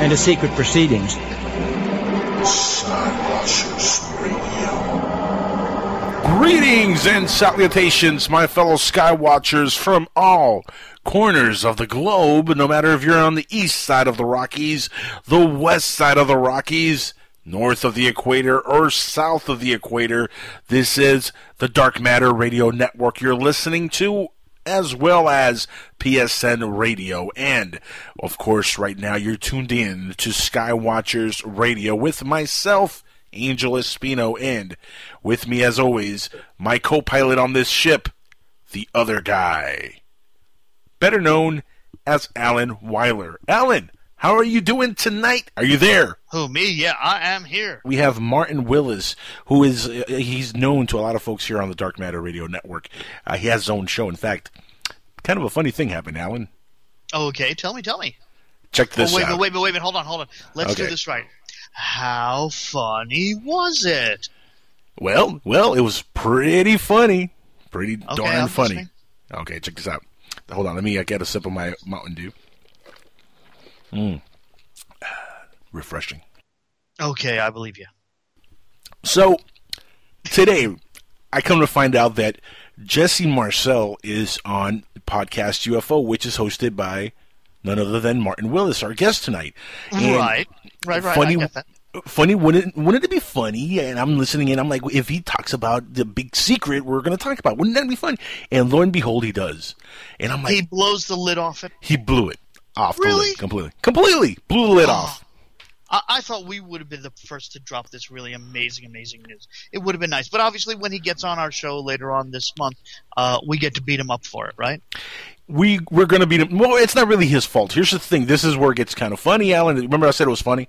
and to secret proceedings. Greetings and salutations, my fellow Skywatchers from all corners of the globe, no matter if you're on the east side of the Rockies, the west side of the Rockies, north of the equator, or south of the equator. This is the Dark Matter Radio Network you're listening to, as well as PSN Radio. And, of course, right now you're tuned in to Skywatchers Radio with myself, Angel Espino, and with me, as always, my co pilot on this ship, the other guy. Better known as Alan Weiler. Alan, how are you doing tonight? Are you there? Who me? Yeah, I am here. We have Martin Willis, who is uh, he's known to a lot of folks here on the Dark Matter Radio Network. Uh, he has his own show. In fact, kind of a funny thing happened, Alan. Okay, tell me, tell me. Check this oh, wait, out. Wait, wait, wait, wait, hold on, hold on. Let's Okay. do this right. How funny was it? Well, well, it was pretty funny, pretty Okay, darn I'm funny. listening. Okay, check this out. Hold on, let me uh, get a sip of my Mountain Dew. Mm. Refreshing. Okay, I believe you. So today, I come to find out that Jesse Marcel is on podcast UFO, which is hosted by none other than Martin Willis, our guest tonight. And right, right, right. funny, I get that. funny. Wouldn't wouldn't it be funny? And I'm listening in. I'm like, if he talks about the big secret, we're going to talk about. Wouldn't that be fun? And lo and behold, he does. And I'm like, he blows the lid off it. he blew it off the Really? lid completely, completely blew the lid off. I, I thought we would have been the first to drop this really amazing, amazing news. It would have been nice, but obviously, when he gets on our show later on this month, uh, we get to beat him up for it, right? We we're going to beat him. Well, it's not really his fault. Here's the thing. This is where it gets kind of funny, Alan. Remember I said it was funny.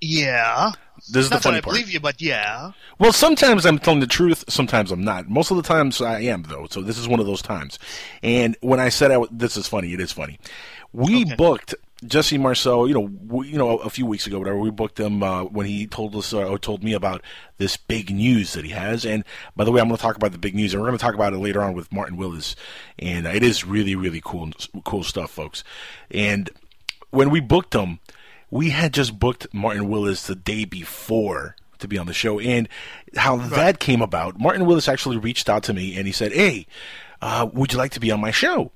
Yeah. This is Not the funny I part. believe you, but yeah. Well, sometimes I'm telling the truth, sometimes I'm not. Most of the times I am, though. So this is one of those times. And when I said I w- this is funny, it is funny. We booked Jesse Marcel, you know, we, you know, a few weeks ago, whatever. We booked him uh, when he told us uh, or told me about this big news that he has. And by the way, I'm going to talk about the big news, and we're going to talk about it later on with Martin Willis. And it is really, really cool, cool stuff, folks. And when we booked him, we had just booked Martin Willis the day before to be on the show, and how that came about. Martin Willis actually reached out to me and he said, "Hey, uh, would you like to be on my show?"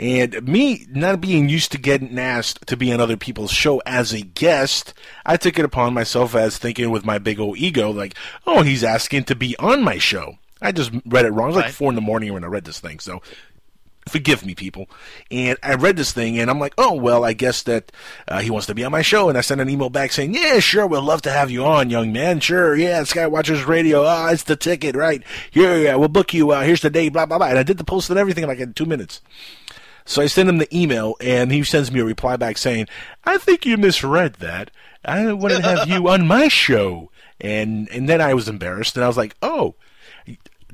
And me not being used to getting asked to be on other people's show as a guest, I took it upon myself as thinking with my big old ego, like, "Oh, he's asking to be on my show." I just read it wrong. It was like four in the morning when I read this thing, so forgive me, people. And I read this thing, and I'm like, oh, well, I guess that uh, he wants to be on my show. And I sent an email back saying, yeah, sure, we'd love to have you on, young man. Sure, yeah, Skywatchers Radio. Ah, it's the ticket, right? Here, yeah, we'll book you. Uh, here's the date, blah, blah, blah. And I did the post and everything like in two minutes. So I send him the email, and he sends me a reply back saying, I think you misread that. I want to have you on my show. And, and then I was embarrassed, and I was like, oh,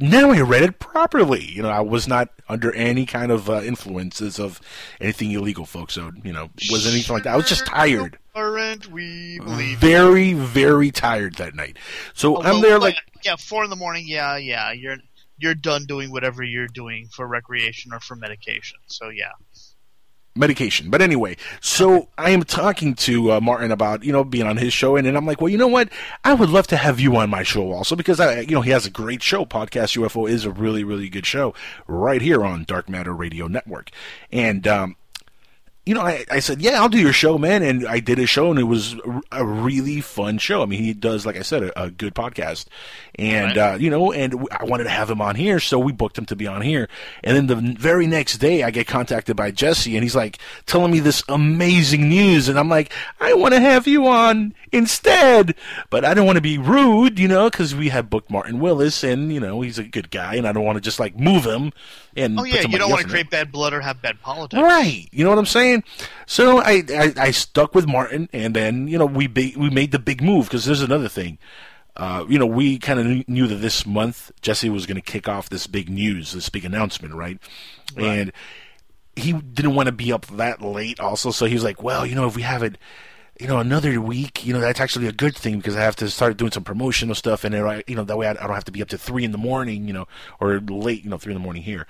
now I read it properly. You know, I was not under any kind of uh, influences of anything illegal, folks. So, you know, wasn't anything like that. I was just tired. Aren't we? Very, very tired that night. So Oh, I'm there like, yeah, four in the morning. Yeah, yeah. You're you're done doing whatever you're doing for recreation or for medication. So yeah. medication. But anyway, so I am talking to uh, Martin about you know being on his show, and then I'm like, well, you know what? I would love to have you on my show also because I, you know, he has a great show. Podcast UFO is a really, really good show right here on Dark Matter Radio Network, and um, you know, I, I said, yeah, I'll do your show, man. And I did a show, and it was a, really fun show. I mean, he does, like I said, a, a good podcast. And, Right. uh, you know, and I wanted to have him on here, so we booked him to be on here. And then the very next day, I get contacted by Jesse, and he's like telling me this amazing news. And I'm like, I want to have you on instead. But I don't want to be rude, you know, because we have booked Martin Willis, and, you know, he's a good guy, and I don't want to just, like, move him. And Oh yeah, you don't want to create bad blood or have bad politics. Right. You know what I'm saying? So I, I, I stuck with Martin, and then you know we ba- we made the big move because there's another thing. Uh, you know, we kind of knew that this month Jesse was going to kick off this big news, this big announcement, right? And he didn't want to be up that late, also. So he was like, "Well, you know, if we have it, you know, another week, you know, that's actually a good thing because I have to start doing some promotional stuff, and I, you know, that way I, don't have to be up to three in the morning, you know, or late, you know, three in the morning here."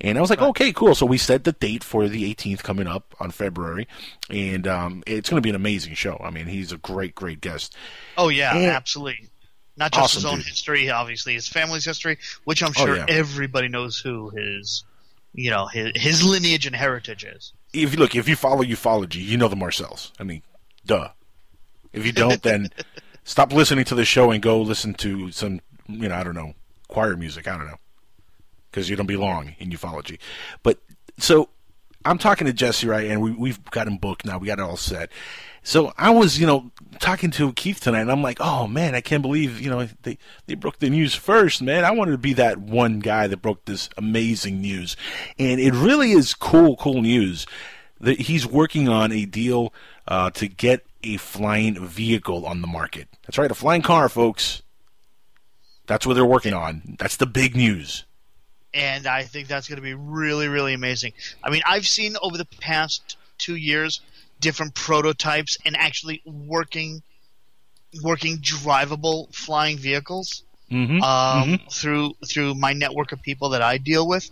And I was like, "Okay, cool." So we set the date for the 18th coming up on February, and um, it's going to be an amazing show. I mean, he's a great, great guest. Oh yeah, And- absolutely. Not just his own dude. history, obviously his family's history, which I'm Oh, sure yeah. everybody knows who his, you know, his, his lineage and heritage is. If you look, if you follow ufology, you know the Marcels. I mean, duh. If you don't, then stop listening to the show and go listen to some, you know, I don't know, choir music. I don't know, because you don't belong in ufology. But so I'm talking to Jesse, right, and we, we've got him booked now. We got it all set. So I was, you know, talking to Keith tonight, and I'm like, oh man, I can't believe, you know, they they broke the news first, man. I wanted to be that one guy that broke this amazing news, and it really is cool, cool news. That he's working on a deal uh, to get a flying vehicle on the market. That's right, a flying car, folks. That's what they're working on. That's the big news. and I think that's going to be really, really amazing. I mean, I've seen over the past two years different prototypes and actually working, working drivable flying vehicles Mm-hmm. um, through through my network of people that I deal with,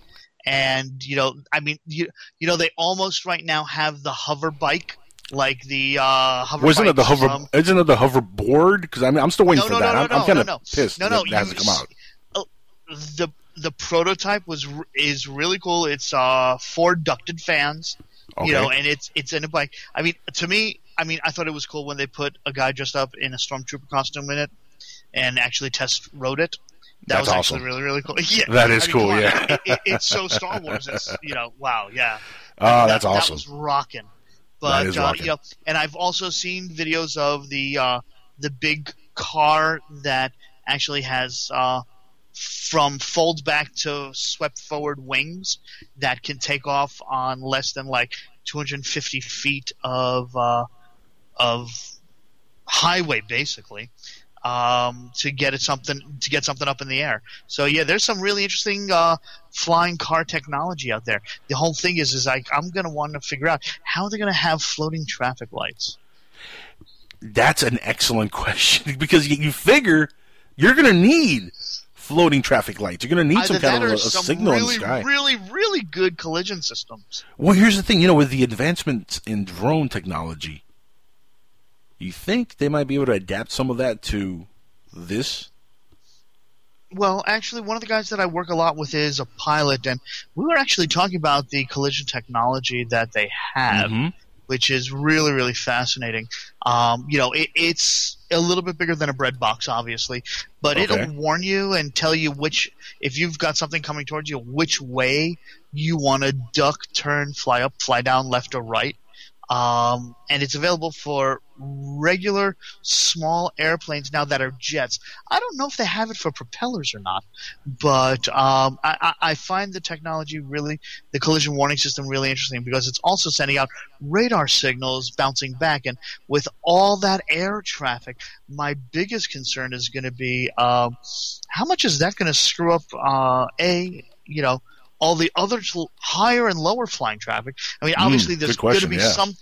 and you know, I mean, you you know, they almost right now have the hover bike. Like the uh, hover Wasn't it the hover? from- isn't it the hoverboard? Because I mean, I'm still waiting no, for no, that. no, I'm, no, I'm kind no, of no. pissed No, no, that hasn't come out. oh, the the prototype was is really cool. It's uh four ducted fans, Okay. you know, and it's it's in a bike. I mean, to me, I mean, I thought it was cool when they put a guy dressed up in a stormtrooper costume in it and actually test rode it. That That's was actually awesome. really really cool. Yeah, That is I mean, cool, on. yeah. it, it, it's so Star Wars. It's you know, wow, yeah. Oh, That- that's that awesome. was rocking. But uh, you know, and I've also seen videos of the uh, the big car that actually has uh, from fold back to swept forward wings that can take off on less than like 250 feet of uh, of highway, basically. Um, to get it something to get something up in the air. So yeah, there's some really interesting uh, flying car technology out there. The whole thing is is like I'm gonna want to figure out how they're gonna have floating traffic lights. That's an excellent question because you, you figure you're going to need floating traffic lights. You're going to need some kind of a, a signal really, in the sky. really, really good collision systems. Well, here's the thing. You know, with the advancements in drone technology, you think they might be able to adapt some of that to this? Well, actually, one of the guys that I work a lot with is a pilot, and we were actually talking about the collision technology that they have, Mhm. which is really, really fascinating. Um, you know, it, it's a little bit bigger than a bread box, obviously, but Okay. it'll warn you and tell you which, if you've got something coming towards you, which way you want to duck, turn, fly up, fly down, left or right. Um, and it's available for regular small airplanes now that are jets. I don't know if they have it for propellers or not, but um, I, I find the technology really, the collision warning system really interesting because it's also sending out radar signals bouncing back. And with all that air traffic, my biggest concern is going to be um, how much is that going to screw up, uh, A, you know, all the other t- higher and lower flying traffic. I mean, Mm, obviously, there's going to be yeah. some.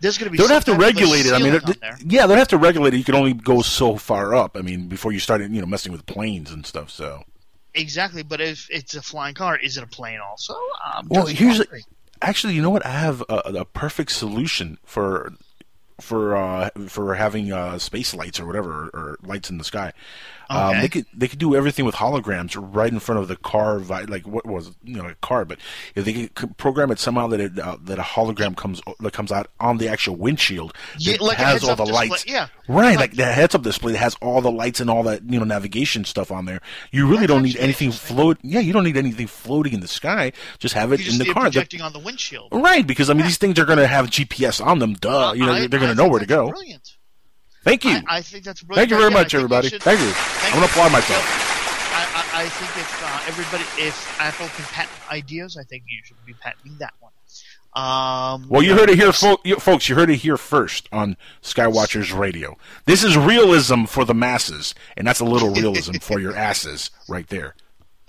There's going to be. They some have to a regulate it. I mean, ceiling it- on there. yeah, they'd have to regulate it. You can only go so far up. I mean, before you started, you know, messing with planes and stuff. So, Exactly, but if it's a flying car, is it a plane also? I'm well, here's wondering. actually, you know what? I have a, a perfect solution for for uh, for having uh, space lights or whatever or lights in the sky. Um, they could they could do everything with holograms right in front of the car, like what was you know a car, but if they could program it somehow that it, uh, that a hologram comes that comes out on the actual windshield Yeah, that like has all the display, lights, yeah. right, Like- like the heads up display that has all the lights and all that you know navigation stuff on there. You really That's don't need anything float. Yeah, you don't need anything floating in the sky. Just have it You in the car. The- projecting on the windshield. Right, because I mean, these things are going to have GPS on them. Duh, you know, I- they're going to know where to go. Brilliant. Thank you, I, I think that's brilliant. thank you very much, everybody. should- Thank you. Thank I'm going to applaud myself. I, I, I think if uh, everybody, if Apple can patent ideas, I think you should be patenting that one. Um, Well, you heard it here, fo- you, folks. You heard it here first on Skywatchers Radio. This is realism for the masses, and that's a little realism for your asses right there.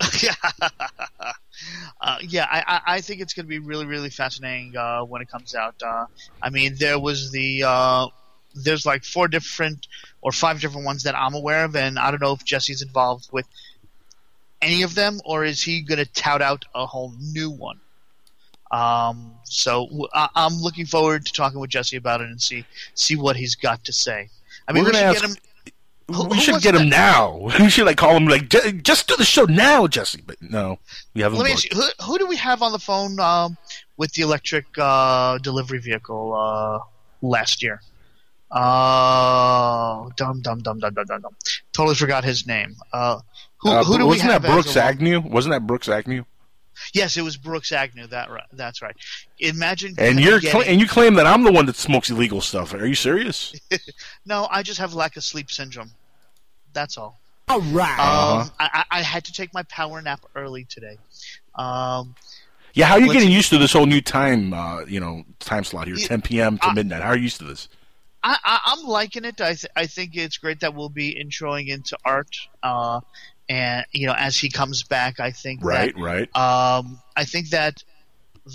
uh, yeah, I, I, I think it's going to be really, really fascinating uh, when it comes out. Uh, I mean, there was the uh, there's like four different or five different ones that I'm aware of, and I don't know if Jesse's involved with any of them, or is he going to tout out a whole new one? Um, so w- I, am looking forward to talking with Jesse about it and see see what he's got to say. I mean, We're we should get him. Who- we who should get that? him now. We should like call him like just do the show now, Jesse. But no, we haven't. Let me ask you, who, who do we have on the phone um, with the electric uh, delivery vehicle uh, last year? Oh, dumb, dumb, dumb, dumb, dumb, dum dum. Totally forgot his name. Uh, who, Uh, who do we wasn't have? that as Brooks a long- Agnew? Wasn't that Brooks Agnew? Yes, it was Brooks Agnew. That right, that's right. Imagine. And you're getting- cla and you claim that I'm the one that smokes illegal stuff. Are you serious? no, I just have lack of sleep syndrome. That's all. All right. Uh-huh. Um, I, I I had to take my power nap early today. Um, Yeah, how are you getting used to this whole new time? Uh, you know, time slot here, 10 p.m. to I- midnight. How are you used to this? I, I, I'm liking it. I, th- I think it's great that we'll be introing into art. Uh, and you know, as he comes back, I think Right, right. that um, I think that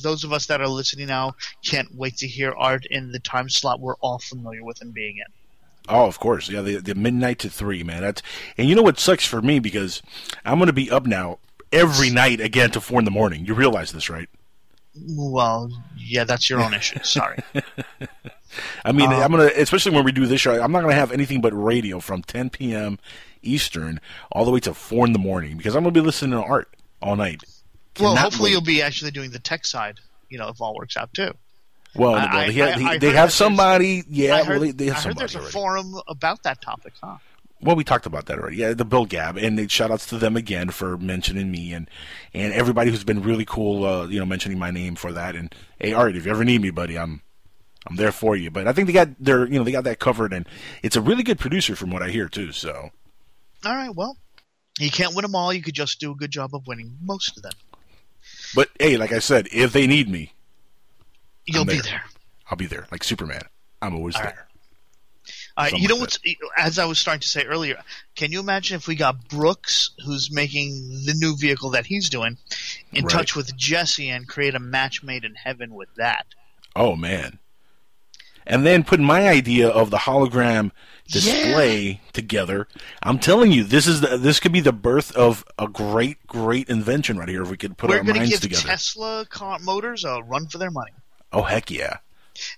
those of us that are listening now can't wait to hear art in the time slot we're all familiar with him being in. Oh, of course. Yeah, the, the midnight to three, man. That's and you know what sucks for me because I'm going to be up now every night again to four in the morning. You realize this, right? Well, yeah, that's your own issue. Sorry. I mean, Uh, I'm gonna, especially when we do this show, I'm not gonna have anything but radio from 10 p.m. Eastern all the way to four in the morning because I'm gonna be listening to art all night. well, hopefully wait. you'll be actually doing the tech side. You know, if all works out too. Well, I- well, I- they, have, I- I they have somebody. Yeah, I well, they, have I heard somebody there's a already. forum about that topic, huh? Well, we talked about that already. Yeah, the Bill Gab, and they, shout outs to them again for mentioning me and and everybody who's been really cool. Uh, you know, mentioning my name for that. And hey, Art, if you ever need me, buddy, I'm I'm there for you. But I think they got their you know they got that covered, and it's a really good producer from what I hear too. So All right, well, you can't win them all. You could just do a good job of winning most of them. But hey, like I said, if they need me, You'll I'm be there. there. I'll be there. Like Superman, I'm always All there. All right, Something you know what's as I was starting to say earlier. Can you imagine if we got Brooks, who's making the new vehicle that he's doing, in Right. touch with Jesse and create a match made in heaven with that? Oh man. And then putting my idea of the hologram display together. I'm telling you, this is the, this could be the birth of a great, great invention right here. If we could put We're our going to minds give together. Tesla car motors a run for their money. oh heck yeah!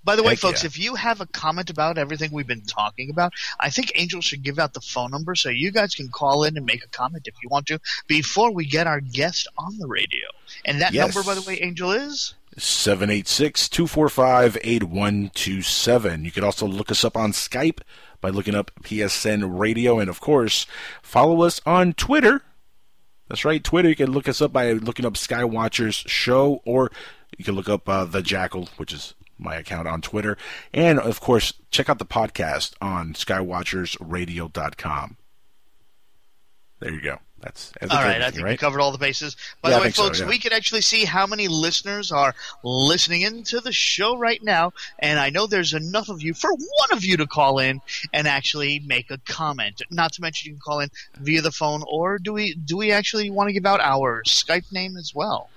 By the way, Heck folks, yeah. if you have a comment about everything we've been talking about, I think Angel should give out the phone number so you guys can call in and make a comment if you want to before we get our guest on the radio. And that Yes. number, by the way, Angel is 786-245-8127. You can also look us up on Skype by looking up PSN Radio, and of course, follow us on Twitter. That's right, Twitter. You can look us up by looking up Skywatchers Show, or you can look up uh, the Jackal, which is my account on Twitter, and of course, check out the podcast on SkywatchersRadio.com. There you go. That's, All right, I think right? we covered all the bases. By Yeah, the way, think so, folks, yeah. we can actually see how many listeners are listening into the show right now, and I know there's enough of you for one of you to call in and actually make a comment. Not to mention, you can call in via the phone, or do we do we actually want to give out our Skype name as well?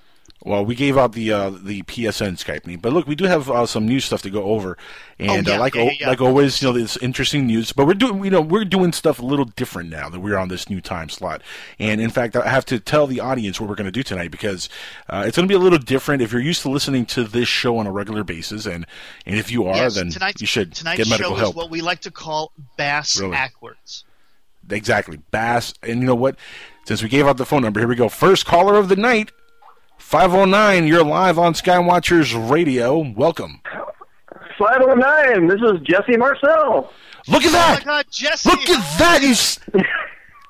Well, we gave out the uh, the PSN Skype name, but look, we do have uh, some news stuff to go over, and Oh, yeah, uh, like yeah, yeah, like always, you know, this interesting news. But we're doing, you know, we're doing stuff a little different now that we're on this new time slot. And in fact, I have to tell the audience what we're going to do tonight because uh, it's going to be a little different. If you're used to listening to this show on a regular basis, and and if you are, Yes, then you should get medical show help. is what we like to call bass Really? backwards. Exactly. Bass. And you know what? Since we gave out the phone number, here we go. First caller of the night, 509. You're live on Skywatchers Radio. Welcome. 509, this is Jesse Marcel. Look at Oh that. my God, Jesse! Look at that. You s-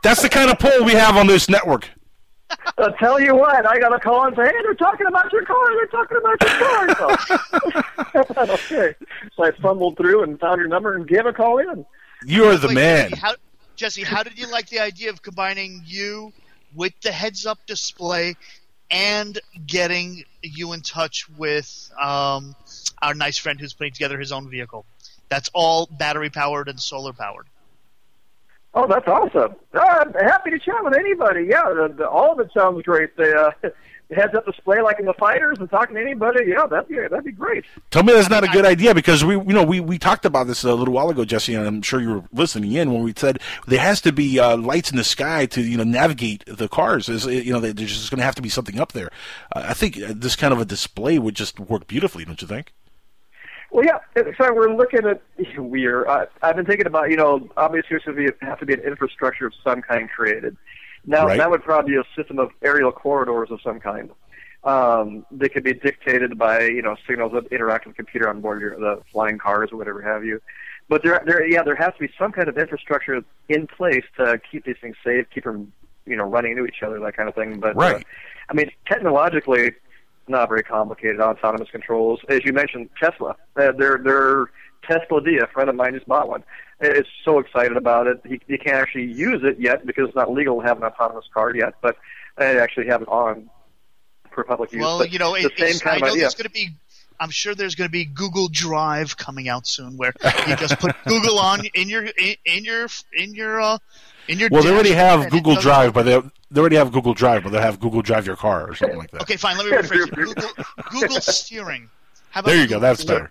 That's the kind of poll we have on this network. I'll tell you what, I got a call and say, hey, they're talking about your car, they're talking about your car. So, okay. so I fumbled through and found your number and gave a call in. You're the Wait, man. Jesse how, Jesse, how did you like the idea of combining you with the heads-up display and getting you in touch with um, our nice friend who's putting together his own vehicle? That's all battery-powered and solar-powered. Oh, that's awesome. Uh, I'm happy to chat with anybody. Yeah, the, the, all of it sounds great. The, uh, the heads-up display like in the fighters and talking to anybody, yeah, that'd be, that'd be great. Tell me that's not a good idea because we, you know, we, we talked about this a little while ago, Jesse, and I'm sure you were listening in when we said there has to be uh, lights in the sky to, you know, navigate the cars. Is you know, there's just going to have to be something up there. Uh, I think uh, this kind of a display would just work beautifully, don't you think? Well, yeah. So we're looking at we're. Uh, I've been thinking about you know obviously there's going to be have to be an infrastructure of some kind created. Now Right. that would probably be a system of aerial corridors of some kind. Um, they could be dictated by you know signals that interact with the computer on board your the flying cars or whatever have you. But there, there, yeah, there has to be some kind of infrastructure in place to keep these things safe, keep them, you know, running into each other, that kind of thing. But uh, I mean, technologically, not very complicated. Autonomous controls, as you mentioned, Tesla. Uh, their their Tesla D. A friend of mine just bought one. Is so excited about it. He, he can't actually use it yet because it's not legal to have an autonomous car yet. But I actually have it on for public use. Well, But you know, the it, same it's, kind I of know idea. there's going to be. I'm sure there's going to be Google Drive coming out soon, where you just put Google on in your in, in your in your uh, in your. Well, they already have Google Drive, but they they already have Google Drive, but they have Google Drive your car or something like that. Okay, fine. Let me rephrase it. Google Google steering. How about There you go. That's better.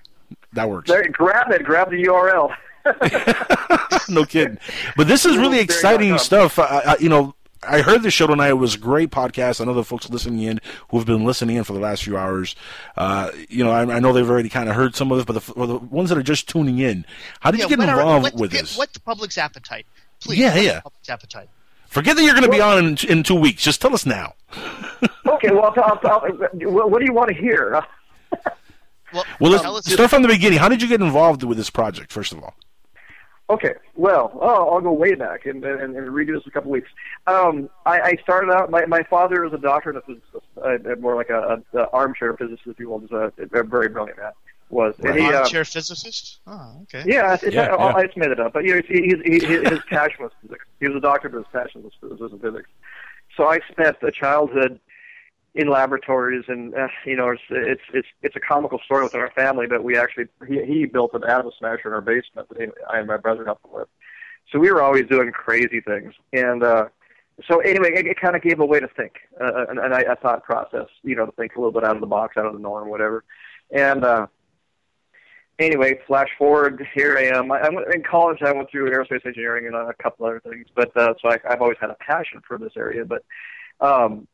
That works. There, grab it. Grab the URL. no kidding. But this is really exciting stuff. I, I, you know, I heard the show tonight. It was a great podcast. I know the folks listening in who have been listening in for the last few hours. Uh, you know, I, I know they've already kind of heard some of this, but the, for the ones that are just tuning in, how did Yeah, you get what are- involved with get- this? What the public's appetite? Please. Yeah, what's yeah. The public's appetite. Forget that you're going to be on in, in two weeks. Just tell us now. okay. Well, I'll, I'll, what what do you want to hear? Well, Well, let's us- start from the beginning. How did you get involved with this project? First of all, Okay, well, oh, I'll go way back and, and, and redo this in a couple weeks. Um, I, I started out. My, my father is a doctor and a physicist, uh, more like a, a, a armchair physicist, if you will. Just a, a very brilliant man. Was and he, uh, Armchair physicist. Oh, okay. yeah, it's, Yeah, I, yeah. I just made it up. But you know, he, he, he, his passion was physics. He was a doctor, but his passion was, was, was physics. So I spent a childhood in laboratories, and uh, you know, it's, it's it's it's a comical story within our family. But we actually he, he built an atom smasher in our basement that I and my brother helped with. So we were always doing crazy things, and uh, so anyway, it, it kind of gave a way to think, uh, and, and I, a thought process, you know, to think a little bit out of the box, out of the norm, whatever. And uh, anyway, flash forward, here I am. I, I in college. I went through aerospace engineering and a couple other things, but uh, so I, I've always had a passion for this area. But um,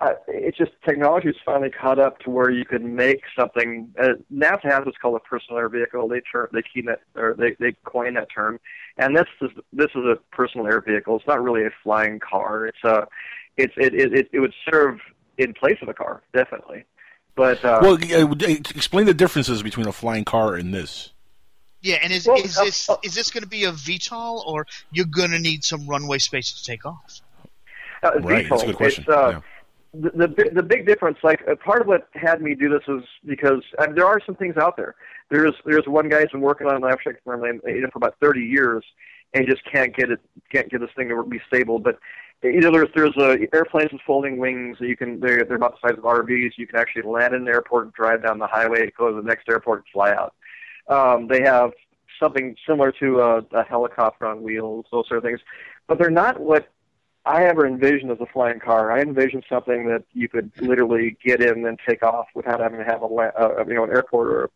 I, it's just technology has finally caught up to where you can make something. Uh, NASA has what's called a personal air vehicle. They term, they key that, or they they coin that term, and this is this is a personal air vehicle. It's not really a flying car. It's a, it's it it it, it would serve in place of a car, definitely. But uh, well, uh, explain the differences between a flying car and this. Yeah, and is Well, is uh, this is this going to be a VTOL or you're going to need some runway space to take off? Uh, Right, that's a good question. It's, uh, Yeah. The, the the big difference, like uh, part of what had me do this was because uh, there are some things out there. There's there's one guy who's been working on an abstract firmland you know, for about 30 years, and just can't get it can't get this thing to be stable. But you know, there's there's uh, airplanes with folding wings. That You can they're they're about the size of RVs. You can actually land in an airport and drive down the highway, go to the next airport, and fly out. Um, they have something similar to a, a helicopter on wheels, those sort of things, but they're not what I ever envisioned as a flying car. I envisioned something that you could literally get in and take off without having to have a uh, you know an airport or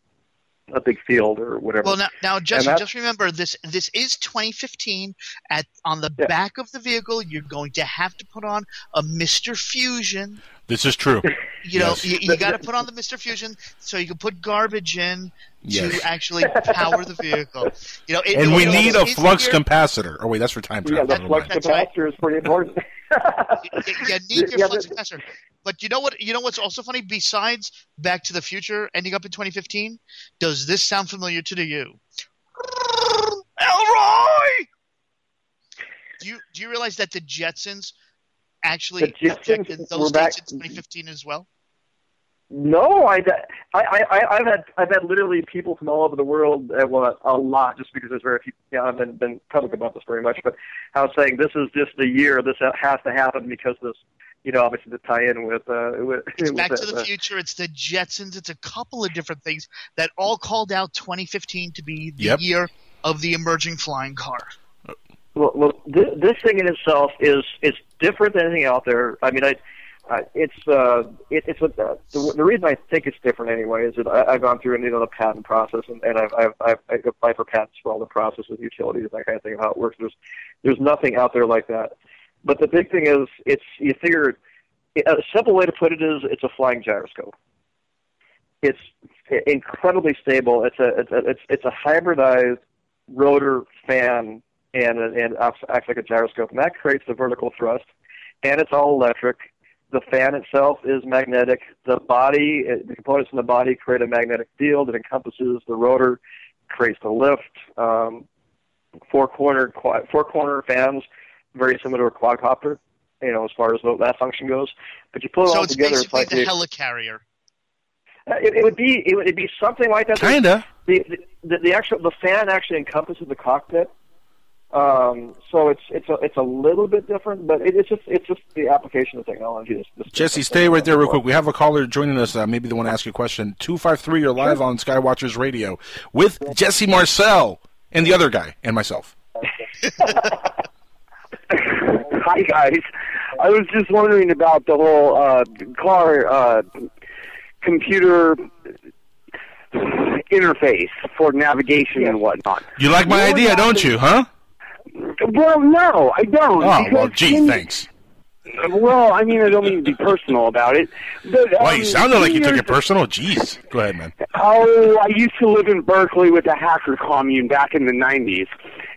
a big field or whatever. Well, now, now that's- just remember this. This is 2015. At on the back of the vehicle, you're going to have to put on a Mister Fusion. This is true. You know, Yes. you, you got to put on the Mister Fusion so you can put garbage in Yes. to actually power the vehicle. You know, it, and we it- need a flux easier- capacitor. Oh wait, that's for time travel. yeah, the flux mind. capacitor is pretty important. you you need your Yeah, flux but- capacitor. But you know what? You know what's also funny? Besides Back to the Future ending up in 2015, does this sound familiar to you? Elroy. Do you do you realize that the Jetsons actually The Jetsons projected were those back- dates in 2015 as well? No, I, I, I, I've had, I've had literally people from all over the world, uh, well, a lot, just because there's very few, you know, I've been, been public about this very much, but I was saying this is just the year, this has to happen because this, you know, obviously the tie-in with, uh, with, It's with Back the, to the uh, Future. It's the Jetsons. It's a couple of different things that all called out 2015 to be the Yep. year of the emerging flying car. Well, well this, this thing in itself is is different than anything out there. I mean, I, I it's uh, it, it's a, uh, the, the reason I think it's different anyway is that I, I've gone through you know the patent process and, and I've, I've I've applied for patents for all the processes, utilities, that kind of thing, how it works. There's there's nothing out there like that. But the big thing is, it's you figure a simple way to put it is it's a flying gyroscope. It's incredibly stable. It's a it's a, it's, it's a hybridized rotor fan and and acts, acts like a gyroscope, and that creates the vertical thrust. And it's all electric. The fan itself is magnetic. The body, uh, the components in the body create a magnetic field that encompasses the rotor, creates the lift. Um, four corner four corner fans, very similar to a quadcopter. You know, as far as that function goes. But you put it So all it's together, basically it's like the the- helicarrier. uh, It, it would be it would it'd be something like that. Kinda. The, the the actual the fan actually encompasses the cockpit. Um, so it's it's a it's a little bit different, but it, it's just it's just the application of technology. Is, is Jesse, stay right there real quick. We have a caller joining us. Uh, maybe they want to ask you a question. Two five three. You're live on Skywatchers Radio with Jesse Marcel and the other guy and myself. Hi guys. I was just wondering about the whole uh, car uh, computer interface for navigation and whatnot. You like my What idea, don't you? Huh? Well, no, I don't. Oh well, gee, thanks. Well, I mean, I don't mean to be personal about it. But, Well, um, you sounded like you took it personal. Jeez, go ahead, man. Oh, I used to live in Berkeley with a hacker commune back in the 90s.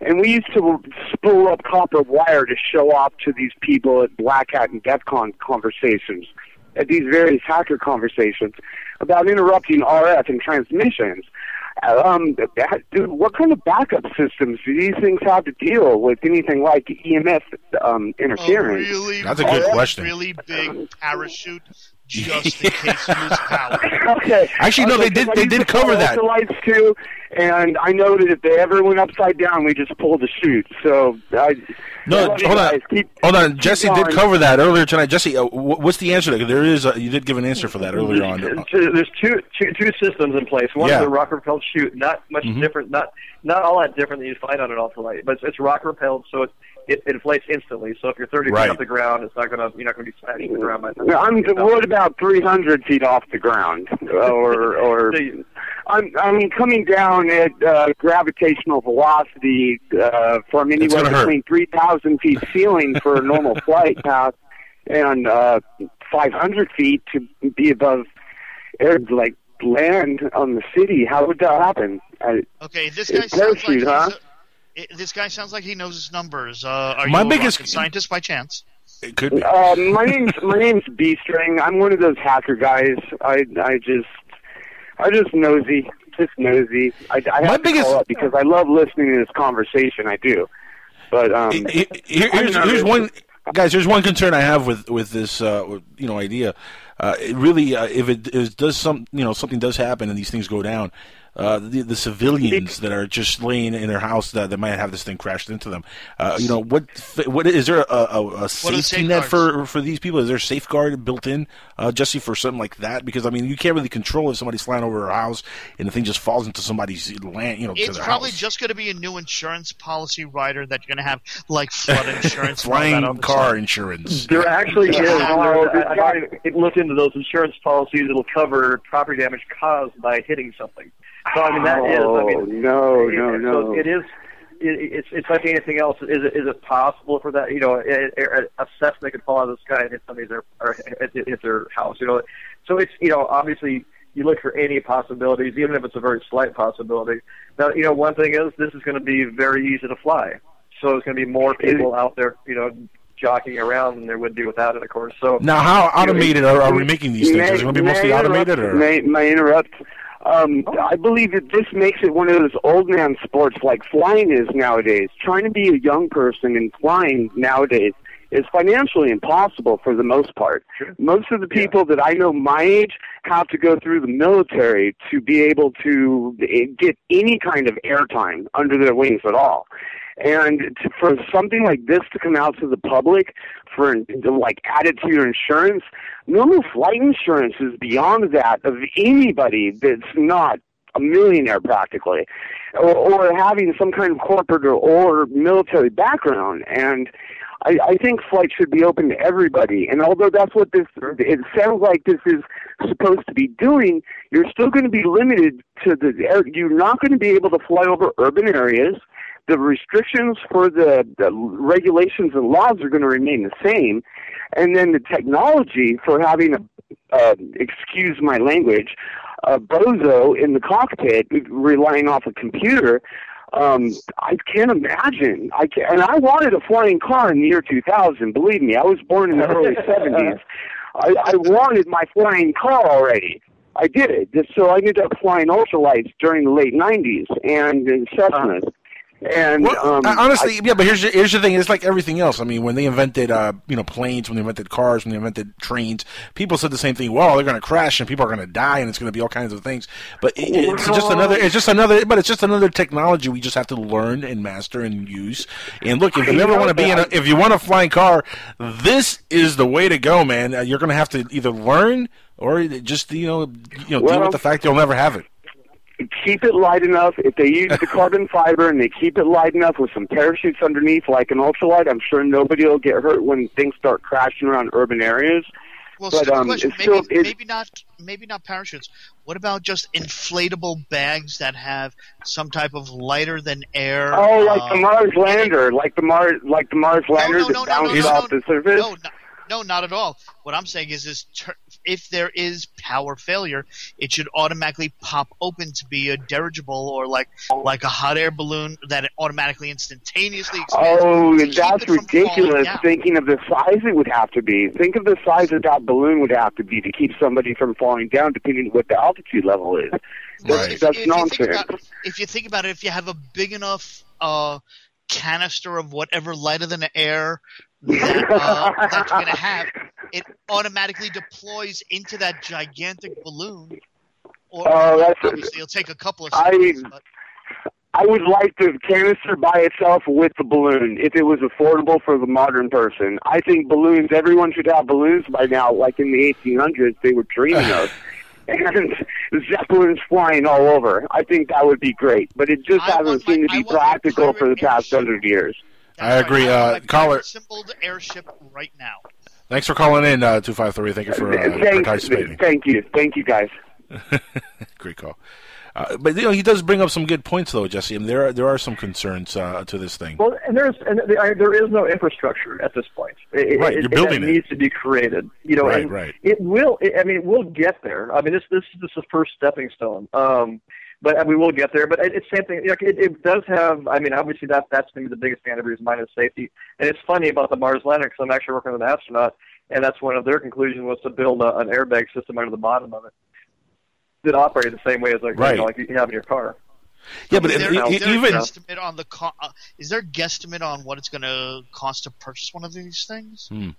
And we used to spool up copper wire to show off to these people at Black Hat and DEF CON conversations, at these various hacker conversations, about interrupting RF and transmissions. Um, that- what kind of backup systems do these things have to deal with anything like EMF um, interference? really, That's a good really, question. Really big parachute, just in case you lose power. okay. Actually, no, Okay, they did- they did cover that. The lights too, and I know that if they ever went upside down, we just pulled the chute. So I. No, I hold on. Keep- hold on. Jesse did cover that earlier tonight. Jesse, uh, what's the answer? There is, a, you did give an answer for that earlier on. There's two, two two systems in place. One Yeah. is a rock propelled chute, not much Mhm. different, not not all that different than you find on an ultralight, but it's, it's rocket propelled, so it, it inflates instantly. So if you're 30 Right. feet off the ground, it's not gonna you're not gonna be smashing the ground by the Yeah, I'm what about 300 feet off the ground, or or I'm I'm coming down at uh, gravitational velocity uh, from anywhere between 3,000 feet ceiling for a normal flight path and uh, 500 feet to be above air like land on the city. How would that happen? I, Okay, this guy It's sounds like he's huh? A- i- this guy sounds like he knows his numbers. Uh, are My you biggest- a scientist by chance? It could be. Uh, my name's my name's B String. I'm one of those hacker guys. I I just I just nosy, just nosy. I, I have to call up because I love listening to this conversation. I do, but um, Here- here's, here's one, guys. Here's one concern I have with with this, uh, you know, idea. Uh, it really, uh, if it is, does some, you know, something does happen and these things go down, uh, the, the civilians that are just laying in their house that, that might have this thing crashed into them. Uh, you know, what what is there a, a, a safety net for for these people? Is there a safeguard built in, uh, Jesse, for something like that? Because I mean, you can't really control if somebody's flying over a house and the thing just falls into somebody's land. You know, it's probably house. just going to be a new insurance policy rider that you're going to have like flood insurance, flying car insurance. There actually is. I, I, I looked into those insurance policies. It'll cover property damage caused by hitting something. So I mean that is. I mean, no, it, no, no. So it is. It, it's it's like anything else. Is it is it possible for that? You know, a, a Cessna could fall out of the sky and hit somebody's their or hit, hit their house. You know, so it's you know obviously you look for any possibilities, even if it's a very slight possibility. Now, you know, one thing is this is going to be very easy to fly. So there's going to be more people out there, you know, jockeying around than there would be without it, of course. So now, how automated know, are, are we making these things? May, Is it going to be mostly automated, or may, may I interrupt? Um, I believe that this makes it one of those old man sports like flying is nowadays. Trying to be a young person and flying nowadays is financially impossible for the most part. Most of the people yeah. that I know my age have to go through the military to be able to get any kind of airtime under their wings at all. And to, for something like this to come out to the public, for to like add it to your insurance, normal flight insurance is beyond that of anybody that's not a millionaire practically, or, or having some kind of corporate or, or military background. And I, I think flight should be open to everybody. And although that's what this, it sounds like this is supposed to be doing, you're still going to be limited to the, you're not going to be able to fly over urban areas the restrictions for the, the regulations and laws are going to remain the same, and then the technology for having a uh, excuse my language, a bozo in the cockpit relying off a computer. Um, I can't imagine. I can, and I wanted a flying car in the year 2000. Believe me, I was born in the early 70s. I, I wanted my flying car already. I did. It. So I ended up flying ultralights during the late 90s and in Cessnas. And well, um, honestly, I, yeah, but here's the, here's the thing: it's like everything else. I mean, when they invented, uh, you know, planes, when they invented cars, when they invented trains, people said the same thing. Well, they're going to crash and people are going to die, and it's going to be all kinds of things. But it, it's just another. It's just another. But it's just another technology we just have to learn and master and use. And look, if you ever want to be in, a, if you want a flying car, this is the way to go, man. Uh, you're going to have to either learn or just you know, you know, well, deal with the fact you'll never have it keep it light enough. If they use the carbon fiber and they keep it light enough with some parachutes underneath, like an ultralight, I'm sure nobody will get hurt when things start crashing around urban areas. Well, but, so um, question, it's maybe, still, maybe not maybe not parachutes. What about just inflatable bags that have some type of lighter than air? Oh, like uh, the Mars lander, like the Mars, like the Mars lander no, no, that no, bounces no, no, off the surface. No, no, no, not at all. What I'm saying is, is ter- if there is power failure, it should automatically pop open to be a dirigible or like like a hot air balloon that it automatically instantaneously expands. Oh, that's it from falling ridiculous! Thinking of the size it would have to be. Think of the size that that balloon would have to be to keep somebody from falling down, depending on what the altitude level is. Well, That's, if, that's if nonsense. You about, if you think about it, if you have a big enough uh, canister of whatever lighter than air that, uh, that you're going to have, it automatically deploys into that gigantic balloon. Or Oh, that's- obviously, it'll take a couple of I- but I would like the canister by itself with the balloon if it was affordable for the modern person. I think balloons, everyone should have balloons by now, like in the 1800s they were dreaming of. And zeppelins flying all over. I think that would be great, but it just I hasn't my- seemed to be practical for the past hundred years. I agree. I Uh, want my caller, symboled airship right now. thanks for calling in, uh, two five three. Thank you for uh, Thank, participating. thank you, thank you, guys. Great call. Uh, but you know, he does bring up some good points, though, Jesse. I mean, there are there are some concerns uh, to this thing. Well, and there's and there there is no infrastructure at this point. It, Right, it, you're building that it. needs to be created. You know, Right, and right. It will. I mean, we'll get there. I mean, this this this is the first stepping stone. Um, but uh, we will get there. But it, it's same thing. Like, it, it does have. I mean, obviously that that's maybe the biggest fan of yours, mine is safety. And it's funny about the Mars lander because I'm actually working with an astronaut, and that's one of their conclusions was to build a, an airbag system under the bottom of it that operated the same way as like Right. you know, like you have in your car. Yeah, but is there, is there even a guesstimate on the co- uh, is there a guesstimate on what it's going to cost to purchase one of these things? Hmm.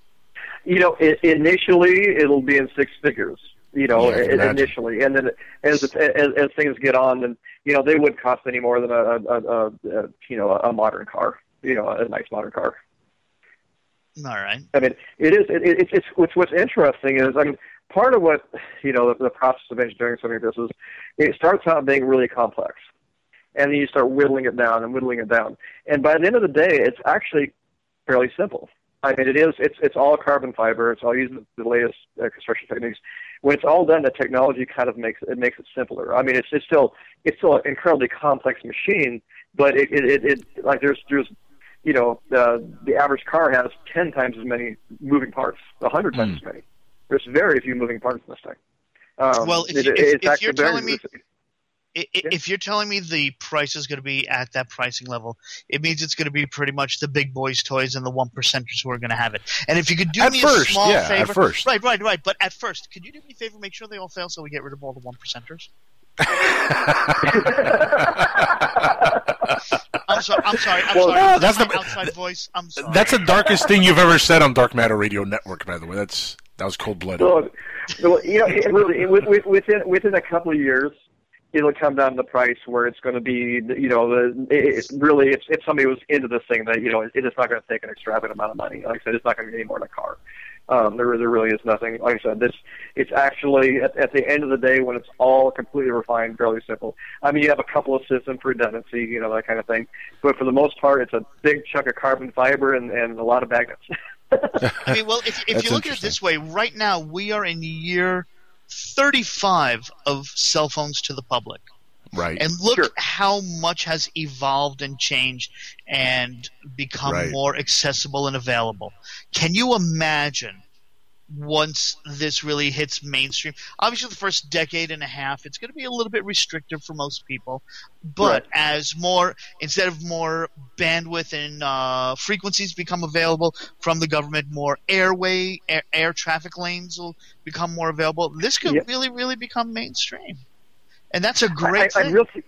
You know, i initially it'll be in six figures. You know, Yeah, I can i- imagine. initially, and then as, as as things get on, then you know they wouldn't cost any more than a, a, a, a you know a modern car. You know, a nice modern car. All right. I mean, it is. It, it, it's it's what's what's interesting is I mean, part of what you know the, the process of engineering something like this is it starts out being really complex, and then you start whittling it down and whittling it down, and by the end of the day, it's actually fairly simple. I mean, it is. It's it's all carbon fiber. It's all using the latest uh, construction techniques. When it's all done, the technology kind of makes it makes it simpler. I mean, it's it's still it's still an incredibly complex machine, but it it, it, it like there's there's you know, the the average car has ten times as many moving parts, a hundred times as many. There's very few moving parts in this thing. Um, Well, if it- you, if, if you're telling me- I- i- If you're telling me the price is going to be at that pricing level, it means it's going to be pretty much the big boys' toys and the one percenters who are going to have it. And if you could do At me first, a small yeah, at favor, first. right, right, right. But at first, could you do me a favor? Make sure they all fail, so we get rid of all the one percenters. I'm sorry. I'm sorry. I'm Well, sorry. that's That's the- outside voice. I'm sorry. That's the darkest thing you've ever said on Dark Matter Radio Network, by the way. That's that was cold blooded. So, so, you know, it really, it, with- with- within within a couple of years, it'll come down to the price where it's going to be, you know, the it, it really, if, if somebody was into this thing, that you know, it, it's not going to take an extravagant amount of money. Like I said, it's not going to be any more than a car. Um, there, there really is nothing. Like I said, this, it's actually at, at the end of the day when it's all completely refined, fairly simple. I mean, you have a couple of systems for redundancy, you know, that kind of thing, but for the most part, it's a big chunk of carbon fiber and, and a lot of magnets. I mean, well, if, if you look at it this way, right now we are in year 35 of cell phones to the public. Right. And look how much has evolved and changed and become Right. more accessible and available. Can you imagine once this really hits mainstream? Obviously, the first decade and a half, it's going to be a little bit restrictive for most people. But as more, instead of more bandwidth and uh, frequencies become available from the government, more airway, air, air traffic lanes will become more available. This could Yeah. really, really become mainstream. And that's a great I, I, thing. I really,